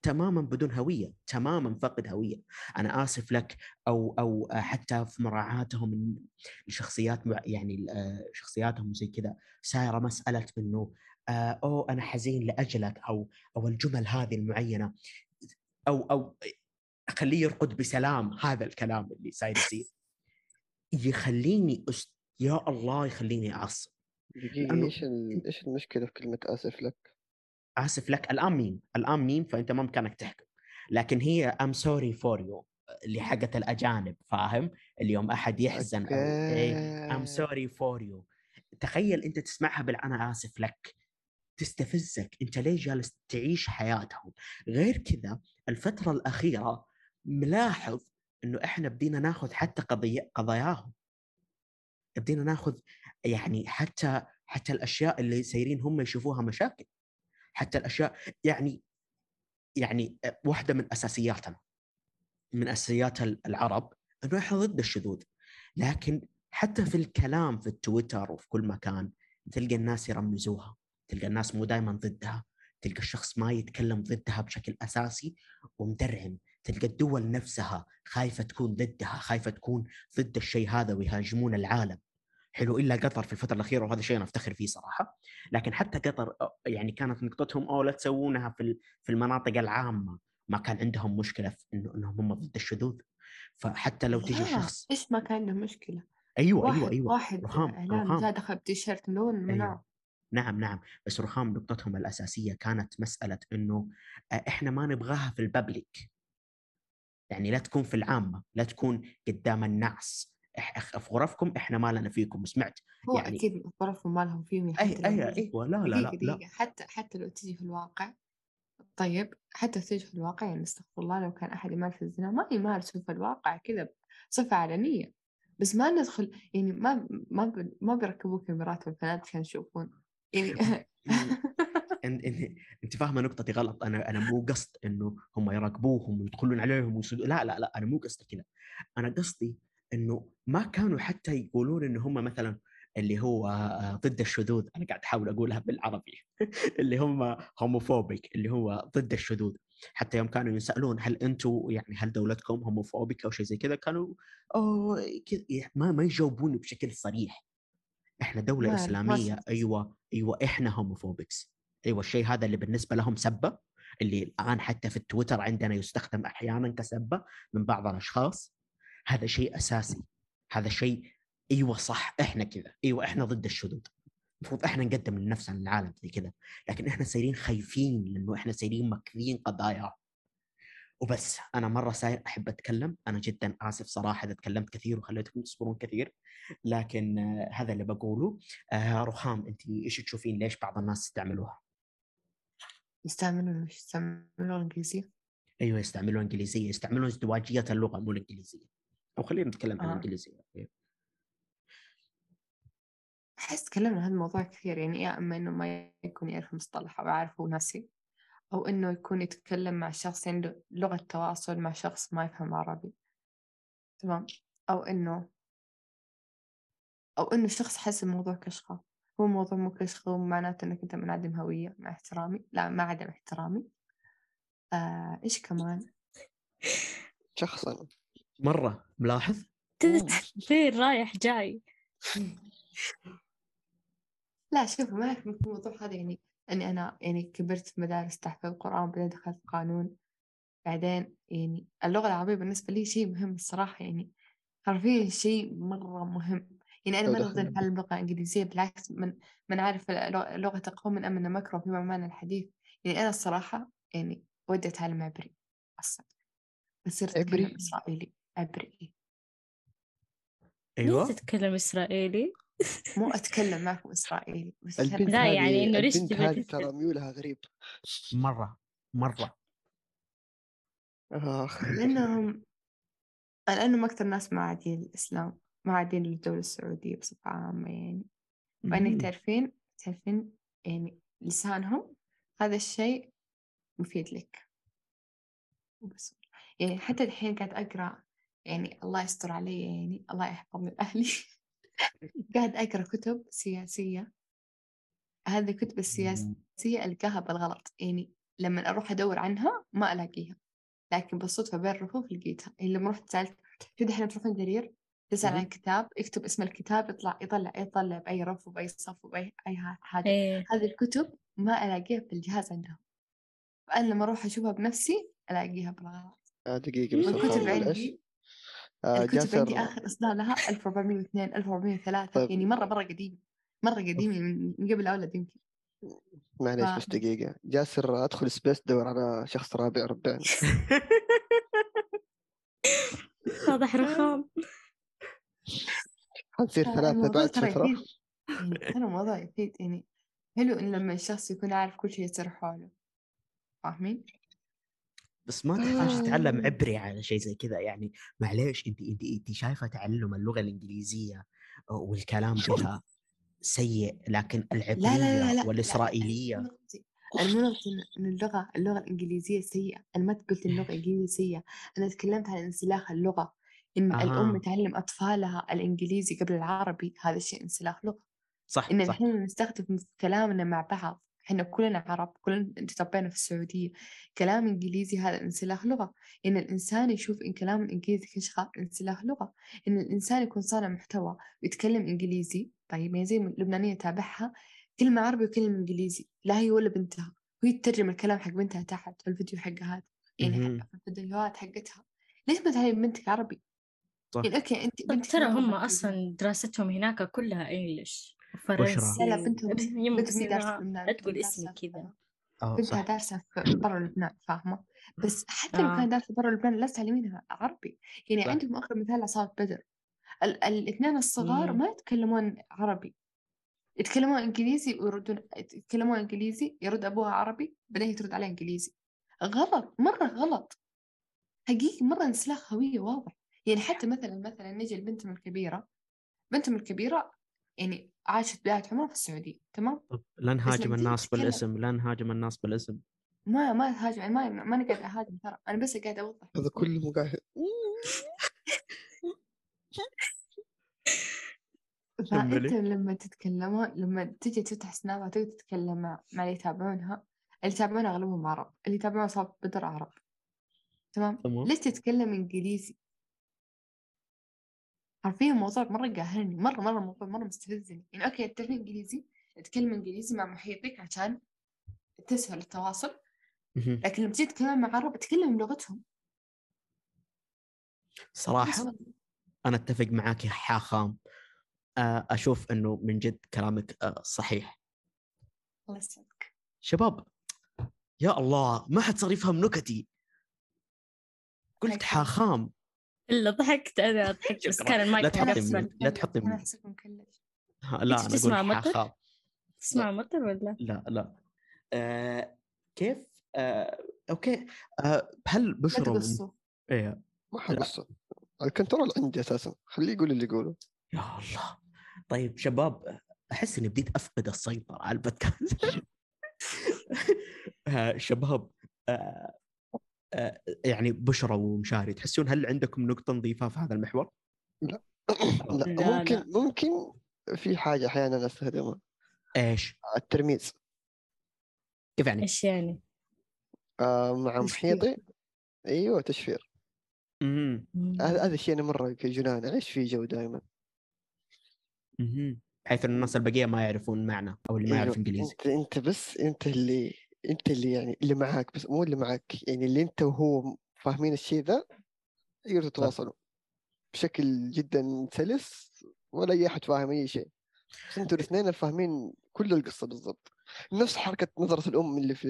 تماما بدون هوية تماما فقد هوية أنا آسف لك أو أو حتى في مراعاتهم مع- يعني آه، شخصياتهم زي كذا سايرة مسألة إنه آه، أو أنا حزين لأجلك أو أو الجمل هذه المعينة أو أو أخليه يرقد بسلام هذا الكلام اللي صاير يصير يخليني أست... يا الله يخليني أعصب إيش. إيش المشكلة في كلمة آسف لك؟ آسف لك الآن ميم الآن ميم فأنت ما بامكانك تحكم. لكن هي I'm sorry for you اللي حقت الأجانب فاهم؟ اللي يوم أحد يحزن I'm. sorry for you تخيل أنت تسمعها بالانا آسف لك. تستفزك. أنت ليه جالس تعيش حياتهم؟ غير كذا الفترة الأخيرة ملاحظ إنه إحنا بدينا ناخذ حتى قضية قضاياهم. بدينا ناخذ يعني حتى حتى الأشياء اللي سايرين هم يشوفوها مشاكل. حتى الأشياء يعني يعني واحدة من أساسياتنا من أساسيات العرب إنه إحنا ضد الشذوذ. لكن حتى في الكلام في التويتر وفي كل مكان تلقى الناس يرمزوها تلقى الناس مو دائما ضدها تلقى الشخص ما يتكلم ضدها بشكل أساسي ومدرعم تلقى الدول نفسها خايفة تكون ضدها خايفة تكون ضد الشيء هذا ويهاجمون العالم. حلو إلا قطر في الفترة الأخيرة وهذا شيء أنا أفتخر فيه صراحة. لكن حتى قطر يعني كانت نقطتهم أو لا تسوونها في في المناطق العامة ما كان عندهم مشكلة في إنه إنهم هم ضد الشذوذ. فحتى لو تجي لا، شخص إيش ما كان عنده مشكلة. أيوه واحد أيوه. أيوه واحد رخام رخام. دخل بتيشيرت ملون منع أيوة. نعم نعم. بس رخام نقطتهم الأساسية كانت مسألة أنه آه، إحنا ما نبغاها في الببليك. يعني لا تكون في العامة لا تكون قدام الناس. في غرفكم إحنا ما لنا فيكم وسمعت هو يعني- أكيد الظرف ما لهم فيهم أي نجي. أيوة لا لا لا, لا. حتى حتى لو تجي في الواقع طيب حتى لو تجي في الواقع يعني استغفر الله لو كان أحد يمارس الزنا ما يمارسه في الواقع كذا بصفة علنية. بس ما ندخل يعني ما ما ما بيركبوا كاميرات والبنات عشان يشوفون يعني أنت فاهمة نقطتي غلط. أنا أنا مو قصد إنه هم يراقبوهم ويدخلون عليهم ويسدوا لا لا لا أنا مو قصدي كذا. أنا قصدي إنه ما كانوا حتى يقولون انه هم مثلا اللي هو آه، ضد الشذوذ. أنا قاعد أحاول أقولها بالعربي. اللي هم homophobic اللي هو ضد الشذوذ. حتى يوم كانوا يسألون هل أنتم يعني هل دولتكم homophobic أو شيء زي كذا كانوا كذا ما ما يجاوبون بشكل صريح. إحنا دولة ما إسلامية صرت. أيوه أيوه إحنا homophobics أيوه الشيء هذا اللي بالنسبة لهم سبة اللي الآن حتى في التويتر عندنا يستخدم أحيانا كسبة من بعض الأشخاص. هذا شيء أساسي. هذا شيء أيوه صح إحنا كذا. أيوه إحنا ضد الشذوذ المفروض إحنا نقدم لنفسنا للعالم زي كذا. لكن إحنا سايرين خايفين لأنه إحنا سايرين ماكلين قضايا. وبس أنا مرة ساير أحب أتكلم. أنا جدا آسف صراحة إذا تكلمت كثير وخليتكم تصبرون كثير. لكن آه، هذا اللي بقوله. آه رخام أنت إيش تشوفين؟ ليش بعض الناس يستعملوها؟ يستعملون يستعملون الإنجليزية أيوه يستعملون إنجليزية. يستعملون ازدواجية اللغة مو الإنجليزية. أو خلينا نتكلم عن آه. الإنجليزية. أيوة. أحس تكلمنا عن هذا الموضوع كثير يعني يا إما إنه ما يكون يعرف المصطلح أو يعرفه وناسي أو إنه يكون يتكلم مع شخص عنده لغة تواصل مع شخص ما يفهم عربي. تمام؟ أو إنه أو إنه الشخص حس الموضوع كشخة. هو الموضوع مو كشخة ومعناته إنك أنت منعدم هوية مع احترامي. لا ما عدم احترامي. آه إيش كمان؟ شخصا. مرة ملاحظ؟ فين رايح جاي. لا شوف ما في الموضوع هذا يعني إني أنا يعني كبرت في مدارس تحفظ القرآن بعدين دخلت قانون. بعدين يعني اللغة العربية بالنسبة لي شيء مهم الصراحة يعني حرفيا شيء مرة مهم. يعني أنا لو ما نقدر أتعلم لغة إنجليزية بالعكس من من عارف لغة قوم أمن مكرهم فيما معنى الحديث. يعني أنا الصراحة يعني ودي أتعلم عبري أصلا. بصير عبري؟ أتكلم عبري ليه أيوه. تتكلم إسرائيلي؟ مو أتكلم معكم إسرائيلي بس لا، يعني إنه ليش البنت هذه؟ ترى ميولها غريب. مرة مرة. آخ. لأنهم لأنهم أكثر ناس معادين الإسلام معادين للدولة السعودية بصفة عامة يعني. مم. تعرفين تعرفين يعني لسانهم هذا الشيء مفيد لك. وبس. يعني حتى الحين قاعد أقرأ يعني الله يستر علي يعني الله يحفظني لأهلي قاعد أقرأ كتب سياسية. هذه الكتب السياسية ألقاها بالغلط يعني لما أروح أدور عنها ما ألاقيها. لكن بالصدفة بين الرفوف لقيتها. يعني لما رحت سألت شو دحين تروحين جرير تسأل عن. كتاب اكتب اسم الكتاب يطلع يطلع يطلع بأي رف وبأي صف وبأي أي حاجة. إيه. هذه الكتب ما ألاقيها في الجهاز عندهم فأنا لما أروح أشوفها بنفسي ألاقيها بالغلط. آه، دقيقة بس والكتب عندي آه، الكتب عندي جاسر آخر إصدار لها 1402 1403 طيب. يعني مرة مرة قديمة مرة قديمة من من قبل أولد يمكن. معليش ف- بس دقيقة. جاسر أدخل سبيس دور على شخص رابع ربعني واضح رخام. حنصير ثلاثة الموضوع بعد فترة يعني ترى الموضوع يفيد يعني حلو إن لما الشخص يكون عارف كل شيء يصير حوله. فاهمين؟ بس ما تحتاج تتعلم آه. عبري على شيء زي كذا يعني معليش انت انت انت شايفة تعلم اللغة الإنجليزية والكلام بها سيء لكن العبرية لا لا لا لا لا والإسرائيلية لا نقطتي أنا مو نقطة إن- إن اللغة اللغة الإنجليزية سيئة. أنا ما قلت إن اللغة الإنجليزية سيئة. أنا تكلمت عن انسلاخ اللغة. إن آه. الأم تعلم أطفالها الإنجليزي قبل العربي هذا الشيء انسلاخ لغة. صح إن صح. الحين نستخدم كلامنا مع بعض إحنا كلنا عرب كلنا تربينا في السعودية. كلام إنجليزي هذا انسلاخ لغة. إن الإنسان يشوف إن كلام الإنجليزي كشخة انسلاخ لغة. إن الإنسان يكون صانع محتوى ويتكلم إنجليزي طيب يعني زي اللبنانية تابعها كلمة عربي وكلمة إنجليزي لا هي ولا بنتها. وهي تترجم الكلام حق بنتها تحت في الفيديو حقها هذا. يعني في الفيديوهات حقتها. ليش ما تعلم بنتك عربي؟ صح. يعني أوكي أنت طب بنتك ترى هم. أصلا دراستهم هناك كلها إنجلش بشرى. لا بنتهم بنتهم دارسة لا تقول اسمي كذا. بنتها صح. دارسة في برا لبنان فاهمة؟ بس حتى لو آه. كانت دارسة برا لبنان لا تعلمينها عربي. يعني صح. عندكم آخر مثال عصابة بدر. ال- الاثنين الصغار مم. ما يتكلمون عربي. يتكلمون إنجليزي ويردون يتكلمون إنجليزي يرد أبوها عربي بعدين هي ترد عليه إنجليزي. غلط مرة غلط. حقيقي مرة انسلاخ هوية واضح. يعني حتى مثلا مثلا نجي لبنتهم الكبيرة. بنتهم الكبيرة يعني عاشت بداية عمرها في السعودية تمام؟ طب لا نهاجم الناس بالاسم لا نهاجم الناس بالاسم. ما ما هاجم يعني ما ما أنا قاعد أهاجم ترى أنا بس قاعد أوضح. هذا كله مو قاعد. فأنت. لما تتكلمون لما تجي تفتح سناب وتقعد تتكلم مع مع اللي يتابعونها اللي يتابعونها أغلبهم عرب اللي يتابعون صوت بدر عرب تمام؟ تمام. ليش تتكلم إنجليزي؟ حرفيا الموضوع مرة قاهرني مرة مرة الموضوع مرة مستفزني. يعني أوكي تعرف إنجليزي أتكلم إنجليزي مع محيطك عشان تسهل التواصل. لكن لما تجي تتكلم مع عرب أتكلم بلغتهم. صراحة أنا أتفق معاك يا حاخام. أشوف إنه من جد كلامك صحيح. الله يسعدك. شباب يا الله ما حد صار يفهم نكتي. قلت هيك. حاخام إلا ضحكت أنا ضحكت بس. كان لا المايك تحطي مقفل من- لا تحطي أنا مكلف ها، لا أنا تسمع أقول مطر؟ حاخام تسمع مطر ولا؟ لا لا. آه كيف؟ آه okay. آه هل لا بشرى تقصوا إيه. ما حقصه. ال control عندي أساسا. خليه يقول اللي يقوله. يا الله. طيب شباب أحس إني بديت أفقد السيطرة على البودكاست. آه، شباب آه، يعني بشرى ومشاري تحسون هل عندكم نقطة نضيفها في هذا المحور؟ لا لا، ممكن لا. ممكن في حاجة أحيانا أستخدمها إيش؟ الترميز كيف يعني؟ إيش يعني؟ آه مع. محيطي أيوه تشفير. هذا هذا الشيء أنا مرة جنان إيش في جو دائما. بحيث إن الناس البقية ما يعرفون معنى أو اللي ما يعرف إنجليزي أنت أنت بس انت اللي أنت اللي يعني اللي معاك بس مو اللي معاك يعني اللي أنت وهو فاهمين الشيء ذا تقدروا تتواصلوا بشكل جدا سلس ولا أي أحد فاهم أي شيء. بس أنتوا الاثنين فاهمين كل القصة بالضبط. نفس حركة نظرة الأم اللي في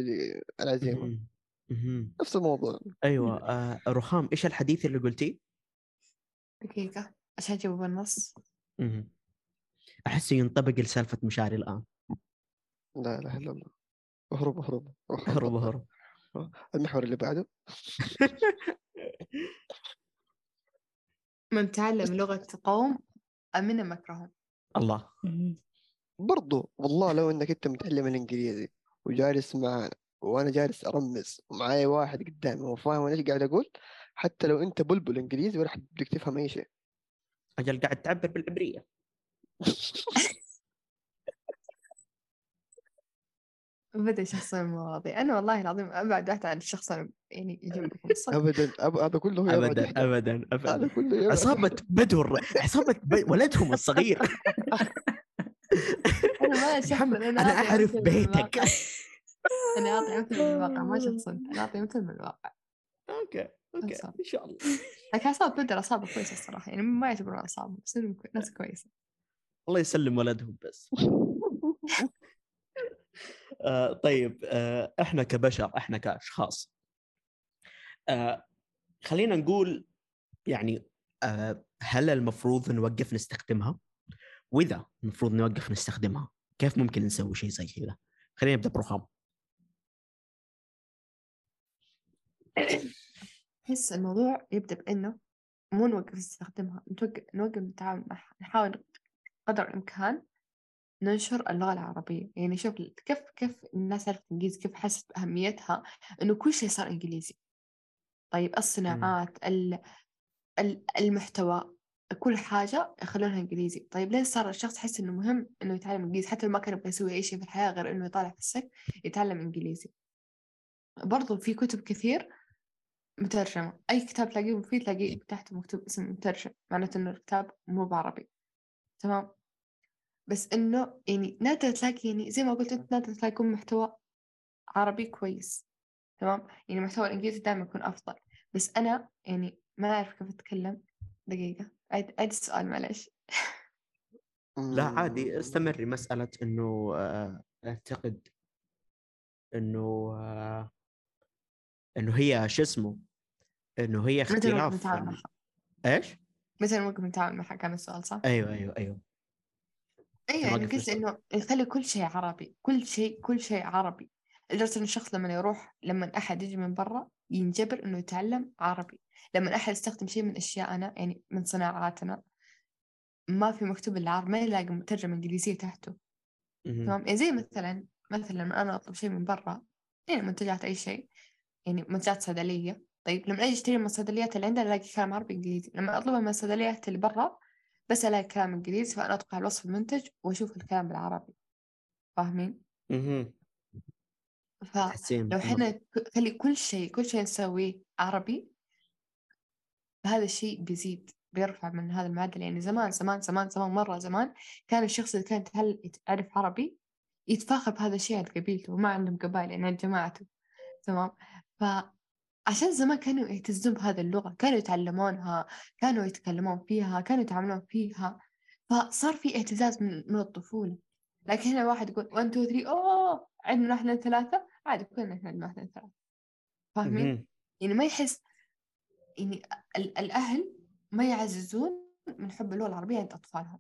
العزيمة. نفس الموضوع. أيوه آه رخام إيش الحديث اللي قلتيه؟ دقيقة عشان أجيبه بالنص. احسه ينطبق لسالفة مشاري الآن. لا لا إلا الله. اهرب اهرب روح هرب هرب. المحور اللي بعده. من تعلم لغة قوم أمن مكرهم. الله. برضو والله لو إنك أنت متعلم الإنجليزي وجالس معانا وأنا جالس أرمز ومعاي واحد قدامي وفاهم أنا إيش قاعد أقول حتى لو أنت بلبل إنجليزي ولا حد بدك تفهم أي شيء. أجل قاعد تعبر بالعبرية. بدأ شخص المواضيع أنا والله العظيم أبعد واحدة عن الشخص يعني يجنبكم ابدا. هذا كله ابدا. ابدا هذا ابدا كله عصابة بدر عصابة. ولدهم الصغير أنا ما شخص أنا أعطي أعرف بيتك. أنا أعطي مثل من الواقع ما شخص أنت أنا أعطي مثل من الواقع okay okay. إن شاء الله لكن عصابة بدر عصابة كويسة الصراحة يعني ما يعتبرون عصابة بس ناس كويسة الله يسلم ولدهم بس آه طيب آه إحنا كبشر إحنا كأشخاص آه خلينا نقول يعني آه هل المفروض نوقف نستخدمها؟ وإذا المفروض نوقف نستخدمها كيف ممكن نسوي شيء زي كذا؟ خلينا نبدأ برخام أحس الموضوع يبدأ بإنه مو نوقف نستخدمها نوقف نتعامل معها نحاول قدر الإمكان ننشر اللغة العربية. يعني شوف كيف كيف الناس عرفت الإنجليزي كيف حست بأهميتها إنه كل شيء صار إنجليزي. طيب الصناعات ال- ال- المحتوى كل حاجة يخلونها إنجليزي. طيب ليه صار الشخص يحس إنه مهم إنه يتعلم إنجليزي؟ حتى لو ما كان يبغى يسوي أي شيء في الحياة غير إنه يطالع في السك يتعلم إنجليزي. برضو في كتب كثير مترجمة. أي كتاب تلاقيه فيه تلاقيه تحته مكتوب اسم مترجم. معناته إنه الكتاب مو بعربي. تمام؟ بس إنه يعني نادر تلاقي يعني زي ما قلت أنت نادر تلاقي محتوى عربي كويس تمام؟ يعني المحتوى الإنجليزي دائما يكون أفضل. بس أنا يعني ما أعرف كيف أتكلم. دقيقة. عيد عيد السؤال معلش. لا عادي. استمري. مسألة إنه آه أعتقد إنه آه إنه هي شو اسمه؟ إنه هي متى اختلاف معها إيش؟ متى نوقف نتعامل معها كان السؤال صح؟ أيوه أيوه أيوه. أيوه يعني قلت. إنه يخلي كل شيء عربي كل شيء كل شيء عربي. لدرجة إن الشخص لما يروح لما أحد يجي من برا ينجبر إنه يتعلم عربي. لما أحد يستخدم شيء من اشيائنا يعني من صناعاتنا ما في مكتوب العربي ما يلاقي مترجم إنجليزية تحته. تمام؟ يعني زي مثلا مثلا لما أنا أطلب شيء من برا يعني منتجات أي شيء يعني منتجات صيدلية. طيب لما أجي أشتري من الصيدليات اللي عندنا ألاقي كلام عربي إنجليزي. لما أطلبها من الصيدليات اللي برا بس ألاقي كلام إنجليزي فأنا أدخل على وصف المنتج وأشوف الكلام بالعربي. فاهمين؟ مهم. فلو إحنا خلي كل شيء كل شيء نسويه عربي فهذا الشيء بيزيد بيرفع من هذا المعدل. يعني زمان زمان زمان زمان مرة زمان كان الشخص اللي كان يتهل- يعرف عربي يتفاخر بهذا الشيء عند قبيلته وما عندهم قبائل يعني عند جماعته. تمام؟ فعشان زمان كانوا يهتزون بهذه اللغة كانوا يتعلمونها كانوا يتكلمون فيها كانوا يتعاملون فيها. فصار في اهتزاز من, من الطفولة. لكن هنا واحد يقول 1 2 3 أوه! عندنا إحنا ثلاثة عادي كلنا إحنا عندنا إحنا ثلاثة. فاهمين؟ يعني ما يحس يعني ال- الأهل ما يعززون من حب اللغة العربية عند أطفالهم.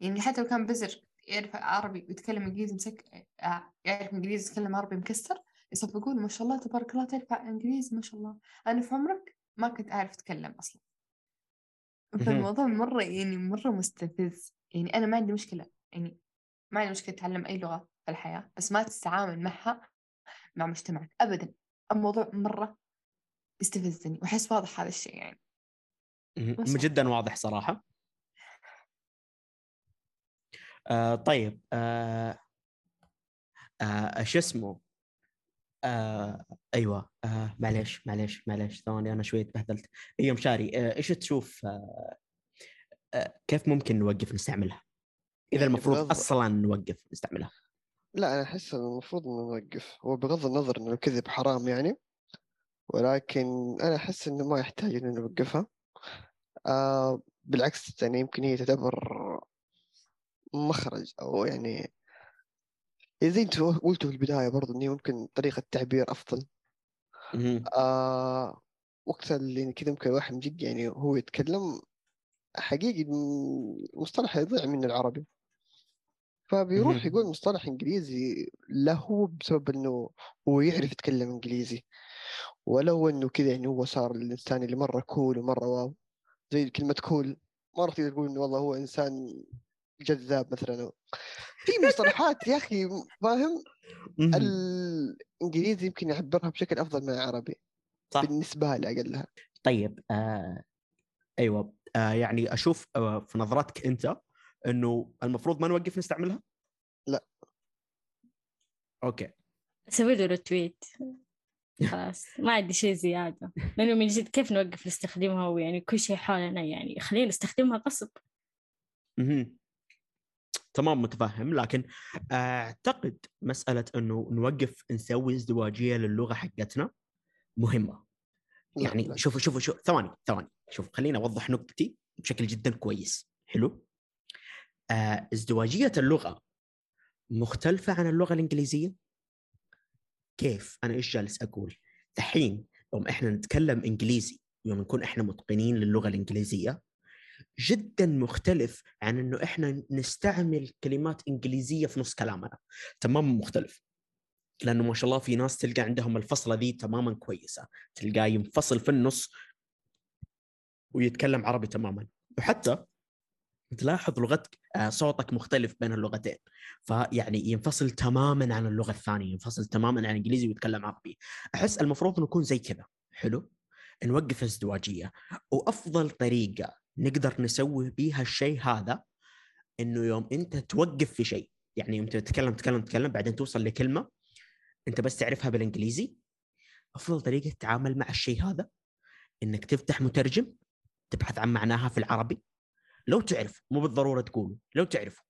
يعني حتى لو كان بزر يعرف عربي ويتكلم إنجليزي مسك يعرف إنجليزي يتكلم عربي مكسر يصفقون ما شاء الله تبارك الله تعرف إنجليزي ما شاء الله. أنا في عمرك ما كنت أعرف أتكلم أصلا. فالموضوع مرة يعني مرة مستفز. يعني أنا ما عندي مشكلة. يعني ما عندي مشكلة أتعلم أي لغة في الحياة بس ما تتعامل معها مع مجتمعك أبدا. الموضوع مرة يستفزني وأحس واضح هذا الشيء يعني. بس. جدا واضح صراحة. آه طيب آه آه شو اسمه؟ آه أيوه آه معليش معليش معليش ثواني أنا شوي تبهدلت. أيوه مشاري آه إيش تشوف آه آه كيف ممكن نوقف نستعملها؟ إذا يعني المفروض بغض- أصلا نوقف نستعملها. لا أنا أحس المفروض نوقف. هو بغض النظر إنه الكذب حرام يعني ولكن أنا أحس إنه ما يحتاج إنه نوقفها. آه بالعكس يعني يمكن هي تعتبر مخرج أو يعني زي أنتوا قلتوا في البداية برضو انه ممكن طريقة تعبير أفضل. آه وقت اللي كذا ممكن الواحد من جد يعني هو يتكلم حقيقي المصطلح يضيع من العربي فبيروح مهم. يقول مصطلح إنجليزي لا هو بسبب إنه هو يعرف يتكلم إنجليزي ولا هو إنه كذا يعني هو صار الإنسان اللي مرة كول ومرة واو زي كلمة كول ما راح تقدر تقول إنه والله هو إنسان جذاب مثلا. في مصطلحات يا أخي فاهم؟ مهم. الإنجليزي يمكن يعبرها بشكل أفضل من العربي صح. بالنسبة لي أقلها. طيب آه أيوه آه يعني أشوف آه في نظرتك أنت إنه المفروض ما نوقف نستعملها؟ لا. أوكي. أسوي له رتويت خلاص. ما عندي شيء زيادة. لأنه من جد كيف نوقف نستخدمها؟ ويعني كل شيء حولنا يعني خلينا نستخدمها غصب. تمام متفهم. لكن أعتقد مسألة إنه نوقف نسوي ازدواجية للغة حقتنا مهمة. يعني. شوفوا شوفوا شوف ثواني ثواني. شوف خليني أوضح نقطتي بشكل جدا كويس. حلو؟ آه ازدواجية اللغة مختلفة عن اللغة الإنجليزية؟ كيف؟ أنا إيش جالس أقول؟ دحين يوم إحنا نتكلم إنجليزي يوم نكون إحنا متقنين للغة الإنجليزية جدا مختلف عن إنه إحنا نستعمل كلمات إنجليزية في نص كلامنا تماما مختلف. لأنه ما شاء الله في ناس تلقى عندهم الفصلة ذي تماما كويسة تلقاه ينفصل في النص ويتكلم عربي تماما. وحتى تلاحظ لغتك آه، صوتك مختلف بين اللغتين فيعني ينفصل تماما عن اللغة الثانية ينفصل تماما عن الانجليزي ويتكلم عربي. أحس المفروض نكون زي كذا حلو؟ نوقف ازدواجية. وأفضل طريقة نقدر نسوي بيها الشيء هذا إنه يوم أنت توقف في شيء. يعني يوم تتكلم تتكلم تتكلم بعدين توصل لكلمة أنت بس تعرفها بالإنجليزي. أفضل طريقة تتعامل مع الشيء هذا إنك تفتح مترجم تبحث عن معناها في العربي. لو تعرف مو بالضرورة تقوله لو تعرفه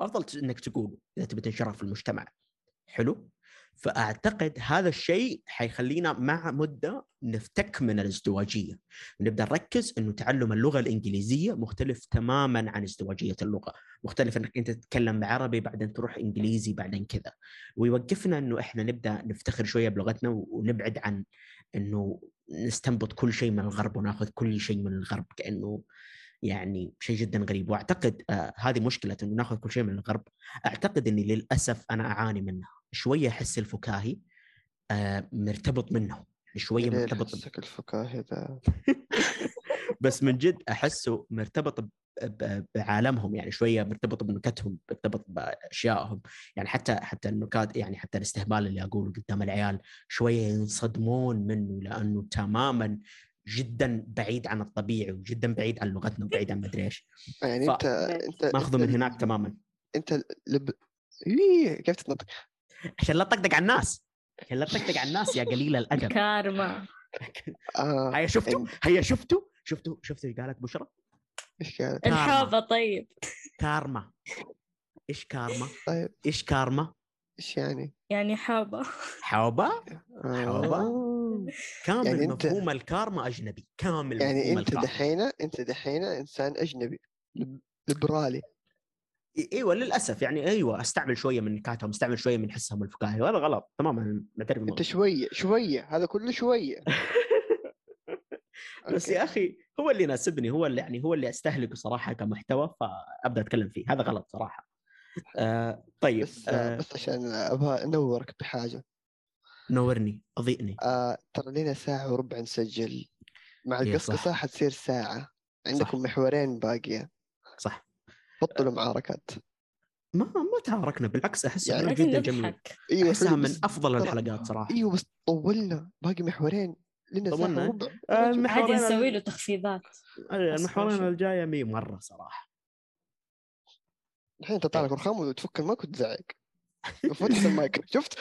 أفضل إنك تقوله إذا تبي تنشرها في المجتمع. حلو؟ فأعتقد هذا الشيء حيخلينا مع مدة نفتك من الازدواجية. نبدأ نركز إنه تعلم اللغة الإنجليزية مختلف تماما عن ازدواجية اللغة. مختلف إنك أنت تتكلم عربي بعدين تروح إنجليزي بعدين كذا. ويوقفنا إنه إحنا نبدأ نفتخر شوية بلغتنا ونبعد عن إنه نستنبط كل شيء من الغرب وناخذ كل شيء من الغرب كأنه يعني شيء جدا غريب. وأعتقد آه هذه مشكلة إنه ناخذ كل شيء من الغرب. أعتقد إني للأسف أنا أعاني منها. شوية أحس الفكاهي آه مرتبط منه. يعني شوية مرتبط حسك الفكاهي ذا بس من جد أحسه مرتبط بعالمهم. يعني شوية مرتبط بنكتهم مرتبط بأشيائهم. يعني حتى حتى النكات يعني حتى الاستهبال اللي أقوله قدام العيال شوية ينصدمون منه لأنه تماما جدا بعيد عن الطبيعي وجدا بعيد عن لغتنا وبعيد عن مدري إيش. يعني ف- انت انت ماخذه من هناك تماما. أنت لب... إيه كيف تتنطق عشان لا تطقطق على الناس. عشان لا تطقطق على الناس يا قليل الأدب. كارما. آه هيا شفتوا؟ هيا شفتوا؟ شفتوا؟ شفتوا إيش قالت بشرى؟ إيش قال كارما. الحوبة طيب. كارما. إيش كارما؟ طيب. إيش كارما؟ إيش يعني؟ يعني حوبة حوبه حوبة؟ آه. كامل يعني يعني مفهوم الكارما أجنبي كامل يعني مفهوم أنت دحين أنت دحين إنسان أجنبي ليبرالي إيوه للأسف يعني أيوه أستعمل شوية من نكاتهم أستعمل شوية من حسهم الفكاهي وهذا غلط تماما معترف أنت. شوية شوية هذا كله شوية بس. يا أخي هو اللي يناسبني هو اللي يعني هو اللي أستهلكه صراحة كمحتوى فأبدأ أتكلم فيه هذا غلط صراحة آه طيب بس آه بس عشان أبغى أنورك بحاجة نورني أضيئني. آه ترى لنا ساعة وربع نسجل. مع إيه القصقصه صح. حتصير ساعة. عندكم محورين باقية. صح. بطلوا معاركات ما ما تعاركنا بالعكس احسها يعني- جدا جميل. أيوه أحسها من بس افضل الحلقات صراحة. أيوه بس طولنا. باقي محورين. لنا ساعة؟ وربع. آه، محورين نسوي له تخفيضات. المحورين. الجاية مي مرة صراحة. الحين تطلع لك رخام وتفك المايك وتزعق. فتحت المايك. شفت.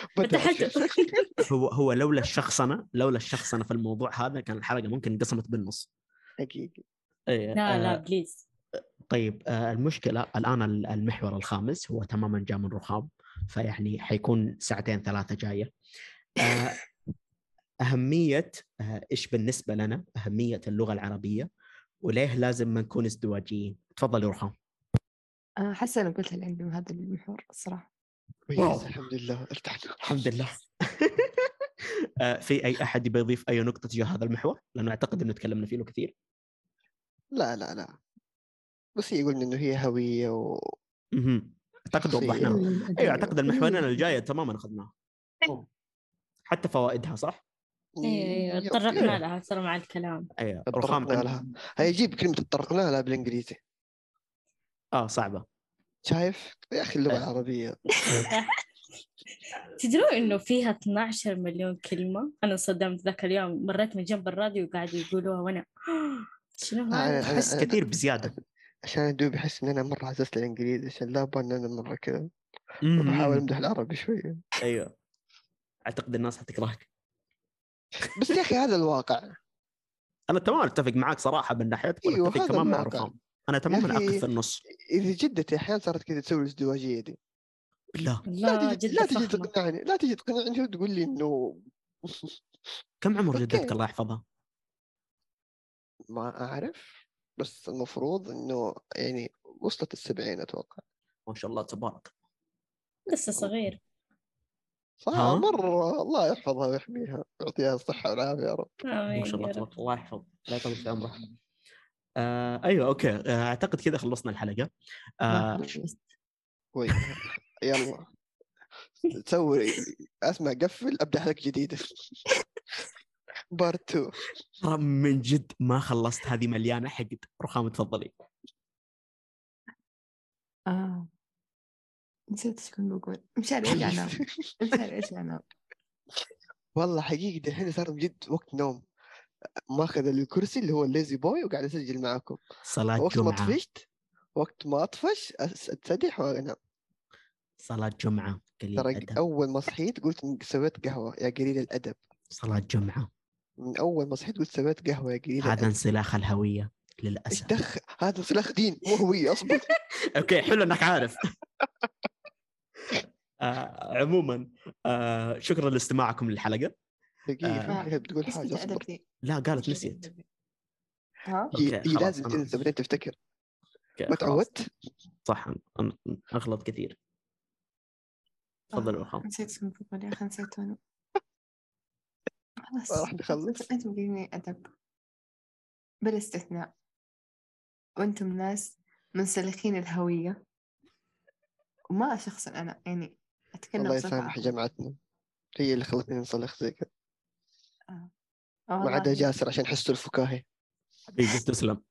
هو هو لولا الشخصنه لولا الشخصنه في الموضوع هذا كان الحلقة ممكن انقسمت بالنص. حقيقي إيه، لا لا آه، بليز طيب آه، المشكلة الآن ال- المحور الخامس هو تماما جاء من رخام فيعني حيكون ساعتين ثلاثة جاية. آه، أهمية آه، إيش بالنسبة لنا؟ أهمية اللغة العربية وليه لازم ما نكون ازدواجيين؟ تفضل يا رخام. حاسة أنا قلت اللي عندي بهذا المحور الصراحة. كويس واو. الحمد لله ارتحنا الحمد لله. آه، في أي أحد يبي يضيف أي نقطة تجاه هذا المحور؟ لأنه أعتقد إنه تكلمنا فيه له كثير. لا لا لا. بس هي قلنا إنه هي هوية و... أعتقد. وضحناها. أيوه أيوة أعتقد المحورين الجاية تماما أخذناها. حتى فوائدها صح؟ أيوه أيوه. تطرقنا لها ترى مع الكلام. أيوه رخام تطرقنا لها. هي جيب كلمة تطرقنا لها بالإنجليزي. آه صعبة. شايف؟ يا أخي اللغة. العربية. تدرون إنه فيها 12 مليون كلمة؟ أنا انصدمت ذاك اليوم. مريت من جنب الراديو وقاعدوا يقولوها وأنا شنو هذا؟ أحس كثير بزيادة. عشان ادوب أحس إن أنا مرة عززت الإنجليزي عشان لا أبغى إن أنا مرة كذا. بحاول أمدح العربي شوية. أيوه. أعتقد الناس حتكرهك. بس يا أخي هذا الواقع. أنا تماما أتفق معك صراحة من ناحيتك واتفق هذا كمان مع الواقع. أنا تماما اقف في النص. إذا جدتي أحيانا صارت كذا تسوي الازدواجيه دي. بالله لا لا تجي لا تقنعني لا تجي تقنعني وتقول لي إنه كم عمر. جدتك الله يحفظها؟ ما أعرف بس المفروض إنه يعني وصلت السبعين أتوقع. ما شاء الله تبارك. لسه صغير. صح؟ مرة. الله يحفظها ويحميها ويعطيها الصحة والعافية يا رب. ما شاء الله تبارك الله يحفظ. لا يطول في عمره آه أيوه okay. آه أعتقد كذا خلصنا الحلقة. آه خلصت. كويس. يلا. سوي أسمع قفل أبدأ حلقة جديدة. part 2 ترى من جد ما خلصت هذه مليانة حقد. رخام تفضلي. آه. نسيت إيش كنت بقول. مشاري ارجع انام مشاري ارجع انام والله حقيقة الحين صار بجد وقت نوم. ماخذ الكرسي اللي هو ال Lazy Boy وقاعد أسجل معاكم. صلاة وقت ما جمعة. طفشت وقت ما أطفش اتسدح وانام صلاة جمعة قليل ترى أول ما صحيت قلت سويت قهوة يا قليل الأدب. صلاة جمعة. من أول ما صحيت قلت سويت قهوة يا قليل هذا انسلاخ الهوية إيش للاسف دخل هذا سلاخ دين مو هوية أصبر. okay حلو إنك عارف. آه عموما آه شكرا لاستماعكم للحلقة. دقيقة آه. حاجة بتقول ادب دي؟ لا قالت نسيت؟ ها؟ هي لازم أنا- تنسى بعدين تفتكر ما. تعودت صح أنا- أنا أغلط كثير تفضل آه، رخام نسيت اسم الفضل يا أخي نسيت أنا خلاص راح نخلص. أنتم قايلين أدب بالاستثناء وأنتم ناس منسلخين الهوية وما شخصا أنا يعني أتكلم الله يسامح عامة. جامعتنا هي اللي خلتني نصلخ زي كذا ما عدا جاسر عشان حسه الفكاهي حبيبي تسلم.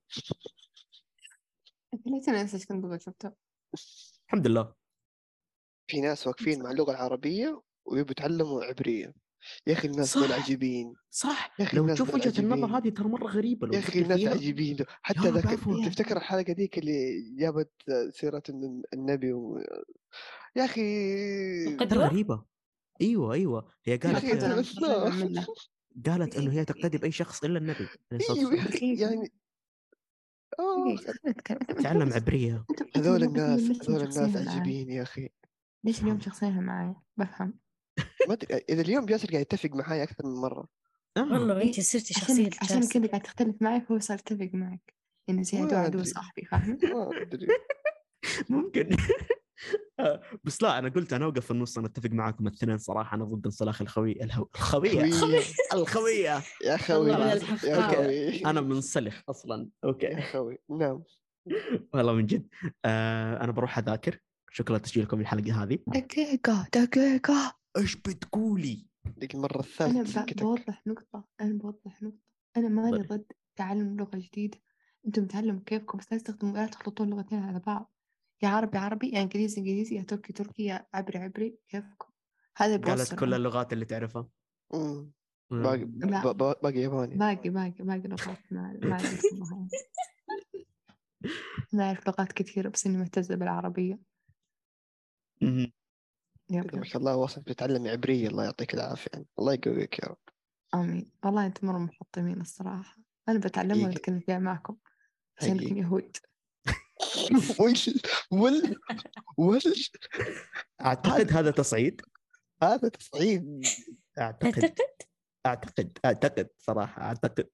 خليتني انسى إيش كنت بقول شفته الحمد لله. في ناس واقفين مع اللغة العربية ويبوا يتعلموا عبرية. يا أخي الناس دول. عجيبين. صح. يا أخي لو تشوف وجهة النظر. هذه ترى مرة غريبة لو يا أخي الناس. عجيبين. حتى ذاك. تفتكر الحلقة ذيك اللي جابت سيرة النبي و... يا أخي ترى قدوة؟ غريبة. أيوه أيوه. هي يا قالت قالت إنه هي دقيقة، تقتدي بأي شخص إلا النبي أيوه. أخي دقيقة. يعني آه. أنتم تعلم عبرية هذول الناس هذول الناس؟ عجيبين يا أخي ليش اليوم شخصيها معايا بفهم ما أدري إذا اليوم جاسر قاعد يتفق معي أكثر من مرة آه. والله أنت صرتي شخصية عشان كذا قاعد تختلف معي فهو صار يتفق معك يعني زي عدو عدو. صاحبي فاهم ما أدري ممكن بس لا أنا قلت أنا أوقف في النص أنا أتفق معاكم الاثنين صراحة أنا ضد انسلاخ الخوي الهو... الخوية. الخوية. يا خوي. يا أنا منسلخ أصلا. أوكي. يا خوي. نعم. والله من جد. آه أنا بروح أذاكر. شكرا لتسجيلكم الحلقة هذه. دقيقة دقيقة. إيش بتقولي؟ ديك المره أنا الثالثه سكتك بوضح نقطة. أنا بوضح نقطة. أنا مالي طيب. ضد تعلم لغة جديدة. أنتم تعلموا كيفكم بس لا تستخدموا لا تخلطون لغتين على بعض. يا عربي عربي يا إنجليزي إنجليزي يا تركي تركي يا عبري عبري كيفكم هذا قالت كل. اللغات اللي تعرفها مم. مم. باقي باقي ياباني باقي باقي باقي لغات ما ما. أنا أعرف لغات كثيرة بس بالعربية مهم. يب ما. شاء الله واصل بتتعلم عبرية الله يعطيك العافية يعني. الله يقويك يا رب آمين والله أنتم مرة محطمين الصراحة أنا بتعلمها. وأتكلم فيها معكم عشان يهود وال وال وال أعتقد هذا تصعيد. هذا تصعيد. أعتقد؟ أعتقد؟ أعتقد. صراحة أعتقد.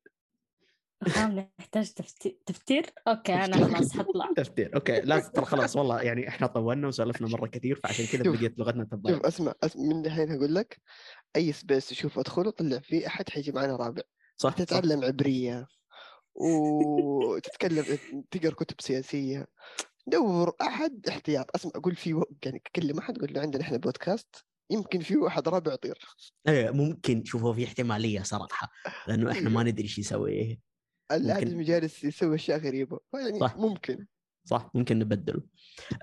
آه، نحتاج تفت- تفكير أوكي أنا. خلاص حطلع. تفكير okay لا ترى خلاص والله يعني إحنا طولنا وسولفنا مرة كثير فعشان كذا شوف. بقيت لغتنا شوف تتضايق أسمع, أسمع من الحين هقول لك أي space تشوف ادخله طلع فيه أحد حيجي معنا رابع. صح صح. تتعلم عبرية. وتتكلم تقرأ كتب سياسية. دور أحد احتياط. أسمع أقول في و- يعني كلم أحد قول له عندنا إحنا بودكاست يمكن في واحد رابع يطير. إيه ممكن. شوفوا في احتمالية صراحة لأنه إحنا ما ندري إيش يسوي. الأحد ممكن. المجالس يسوي أشياء غريبة. يعني صح. ممكن. صح ممكن نبدله.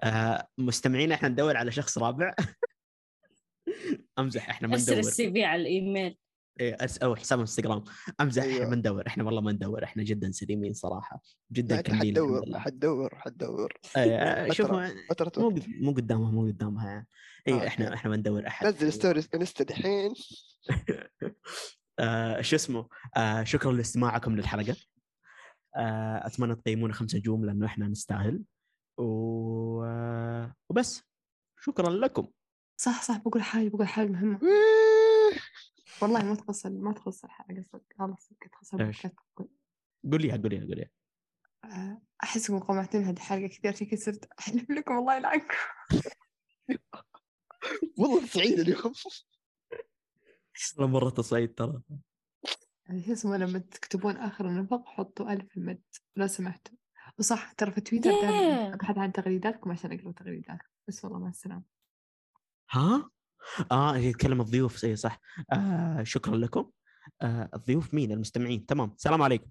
آه مستمعين إحنا ندور على شخص رابع. أمزح إحنا ما أرسل ندور. ال C V على الإيميل. إيه أو حساب إنستغرام. امزح إحنا أيوة. ما ندور إحنا والله ما ندور إحنا جدا سليمين صراحة جدا كاملين حتدور حتدور حتدور. إيه، شوفوا فترة مو مو قدامها مو قدامها يعني. آه، اي إحنا okay. إحنا ما ندور أحد. نزل stories إنستا دحين. آه شو اسمه؟ آه شكرا لاستماعكم للحلقة. آه أتمنى تقيمونا خمسة نجوم لأنه إحنا نستاهل. و... آه، وبس. شكرا لكم. صح صح بقول حاجة بقول حاجة مهمة. والله ما تخص ما تخص الحلقة صدق والله صدق تخص؟ البودكاست. قوليها قوليها قوليها. آه، أحسكم قمعتين هذه الحلقة كثير عشان كذا صرت أحلف لكم الله يلعنكم والله سعيد اليوم. والله مرة تصعيد ترى. شو اسمه لما تكتبون آخر النفق حطوا ألف المد لو سمحتوا. وصح ترى في تويتر Yeah. أبحث عن تغريداتكم عشان أقرأ تغريداتكم. بس والله مع السلامة. ها؟ آه يتكلم الضيوف اي صح. آه شكرا لكم. آه الضيوف مين؟ المستمعين. تمام. السلام عليكم.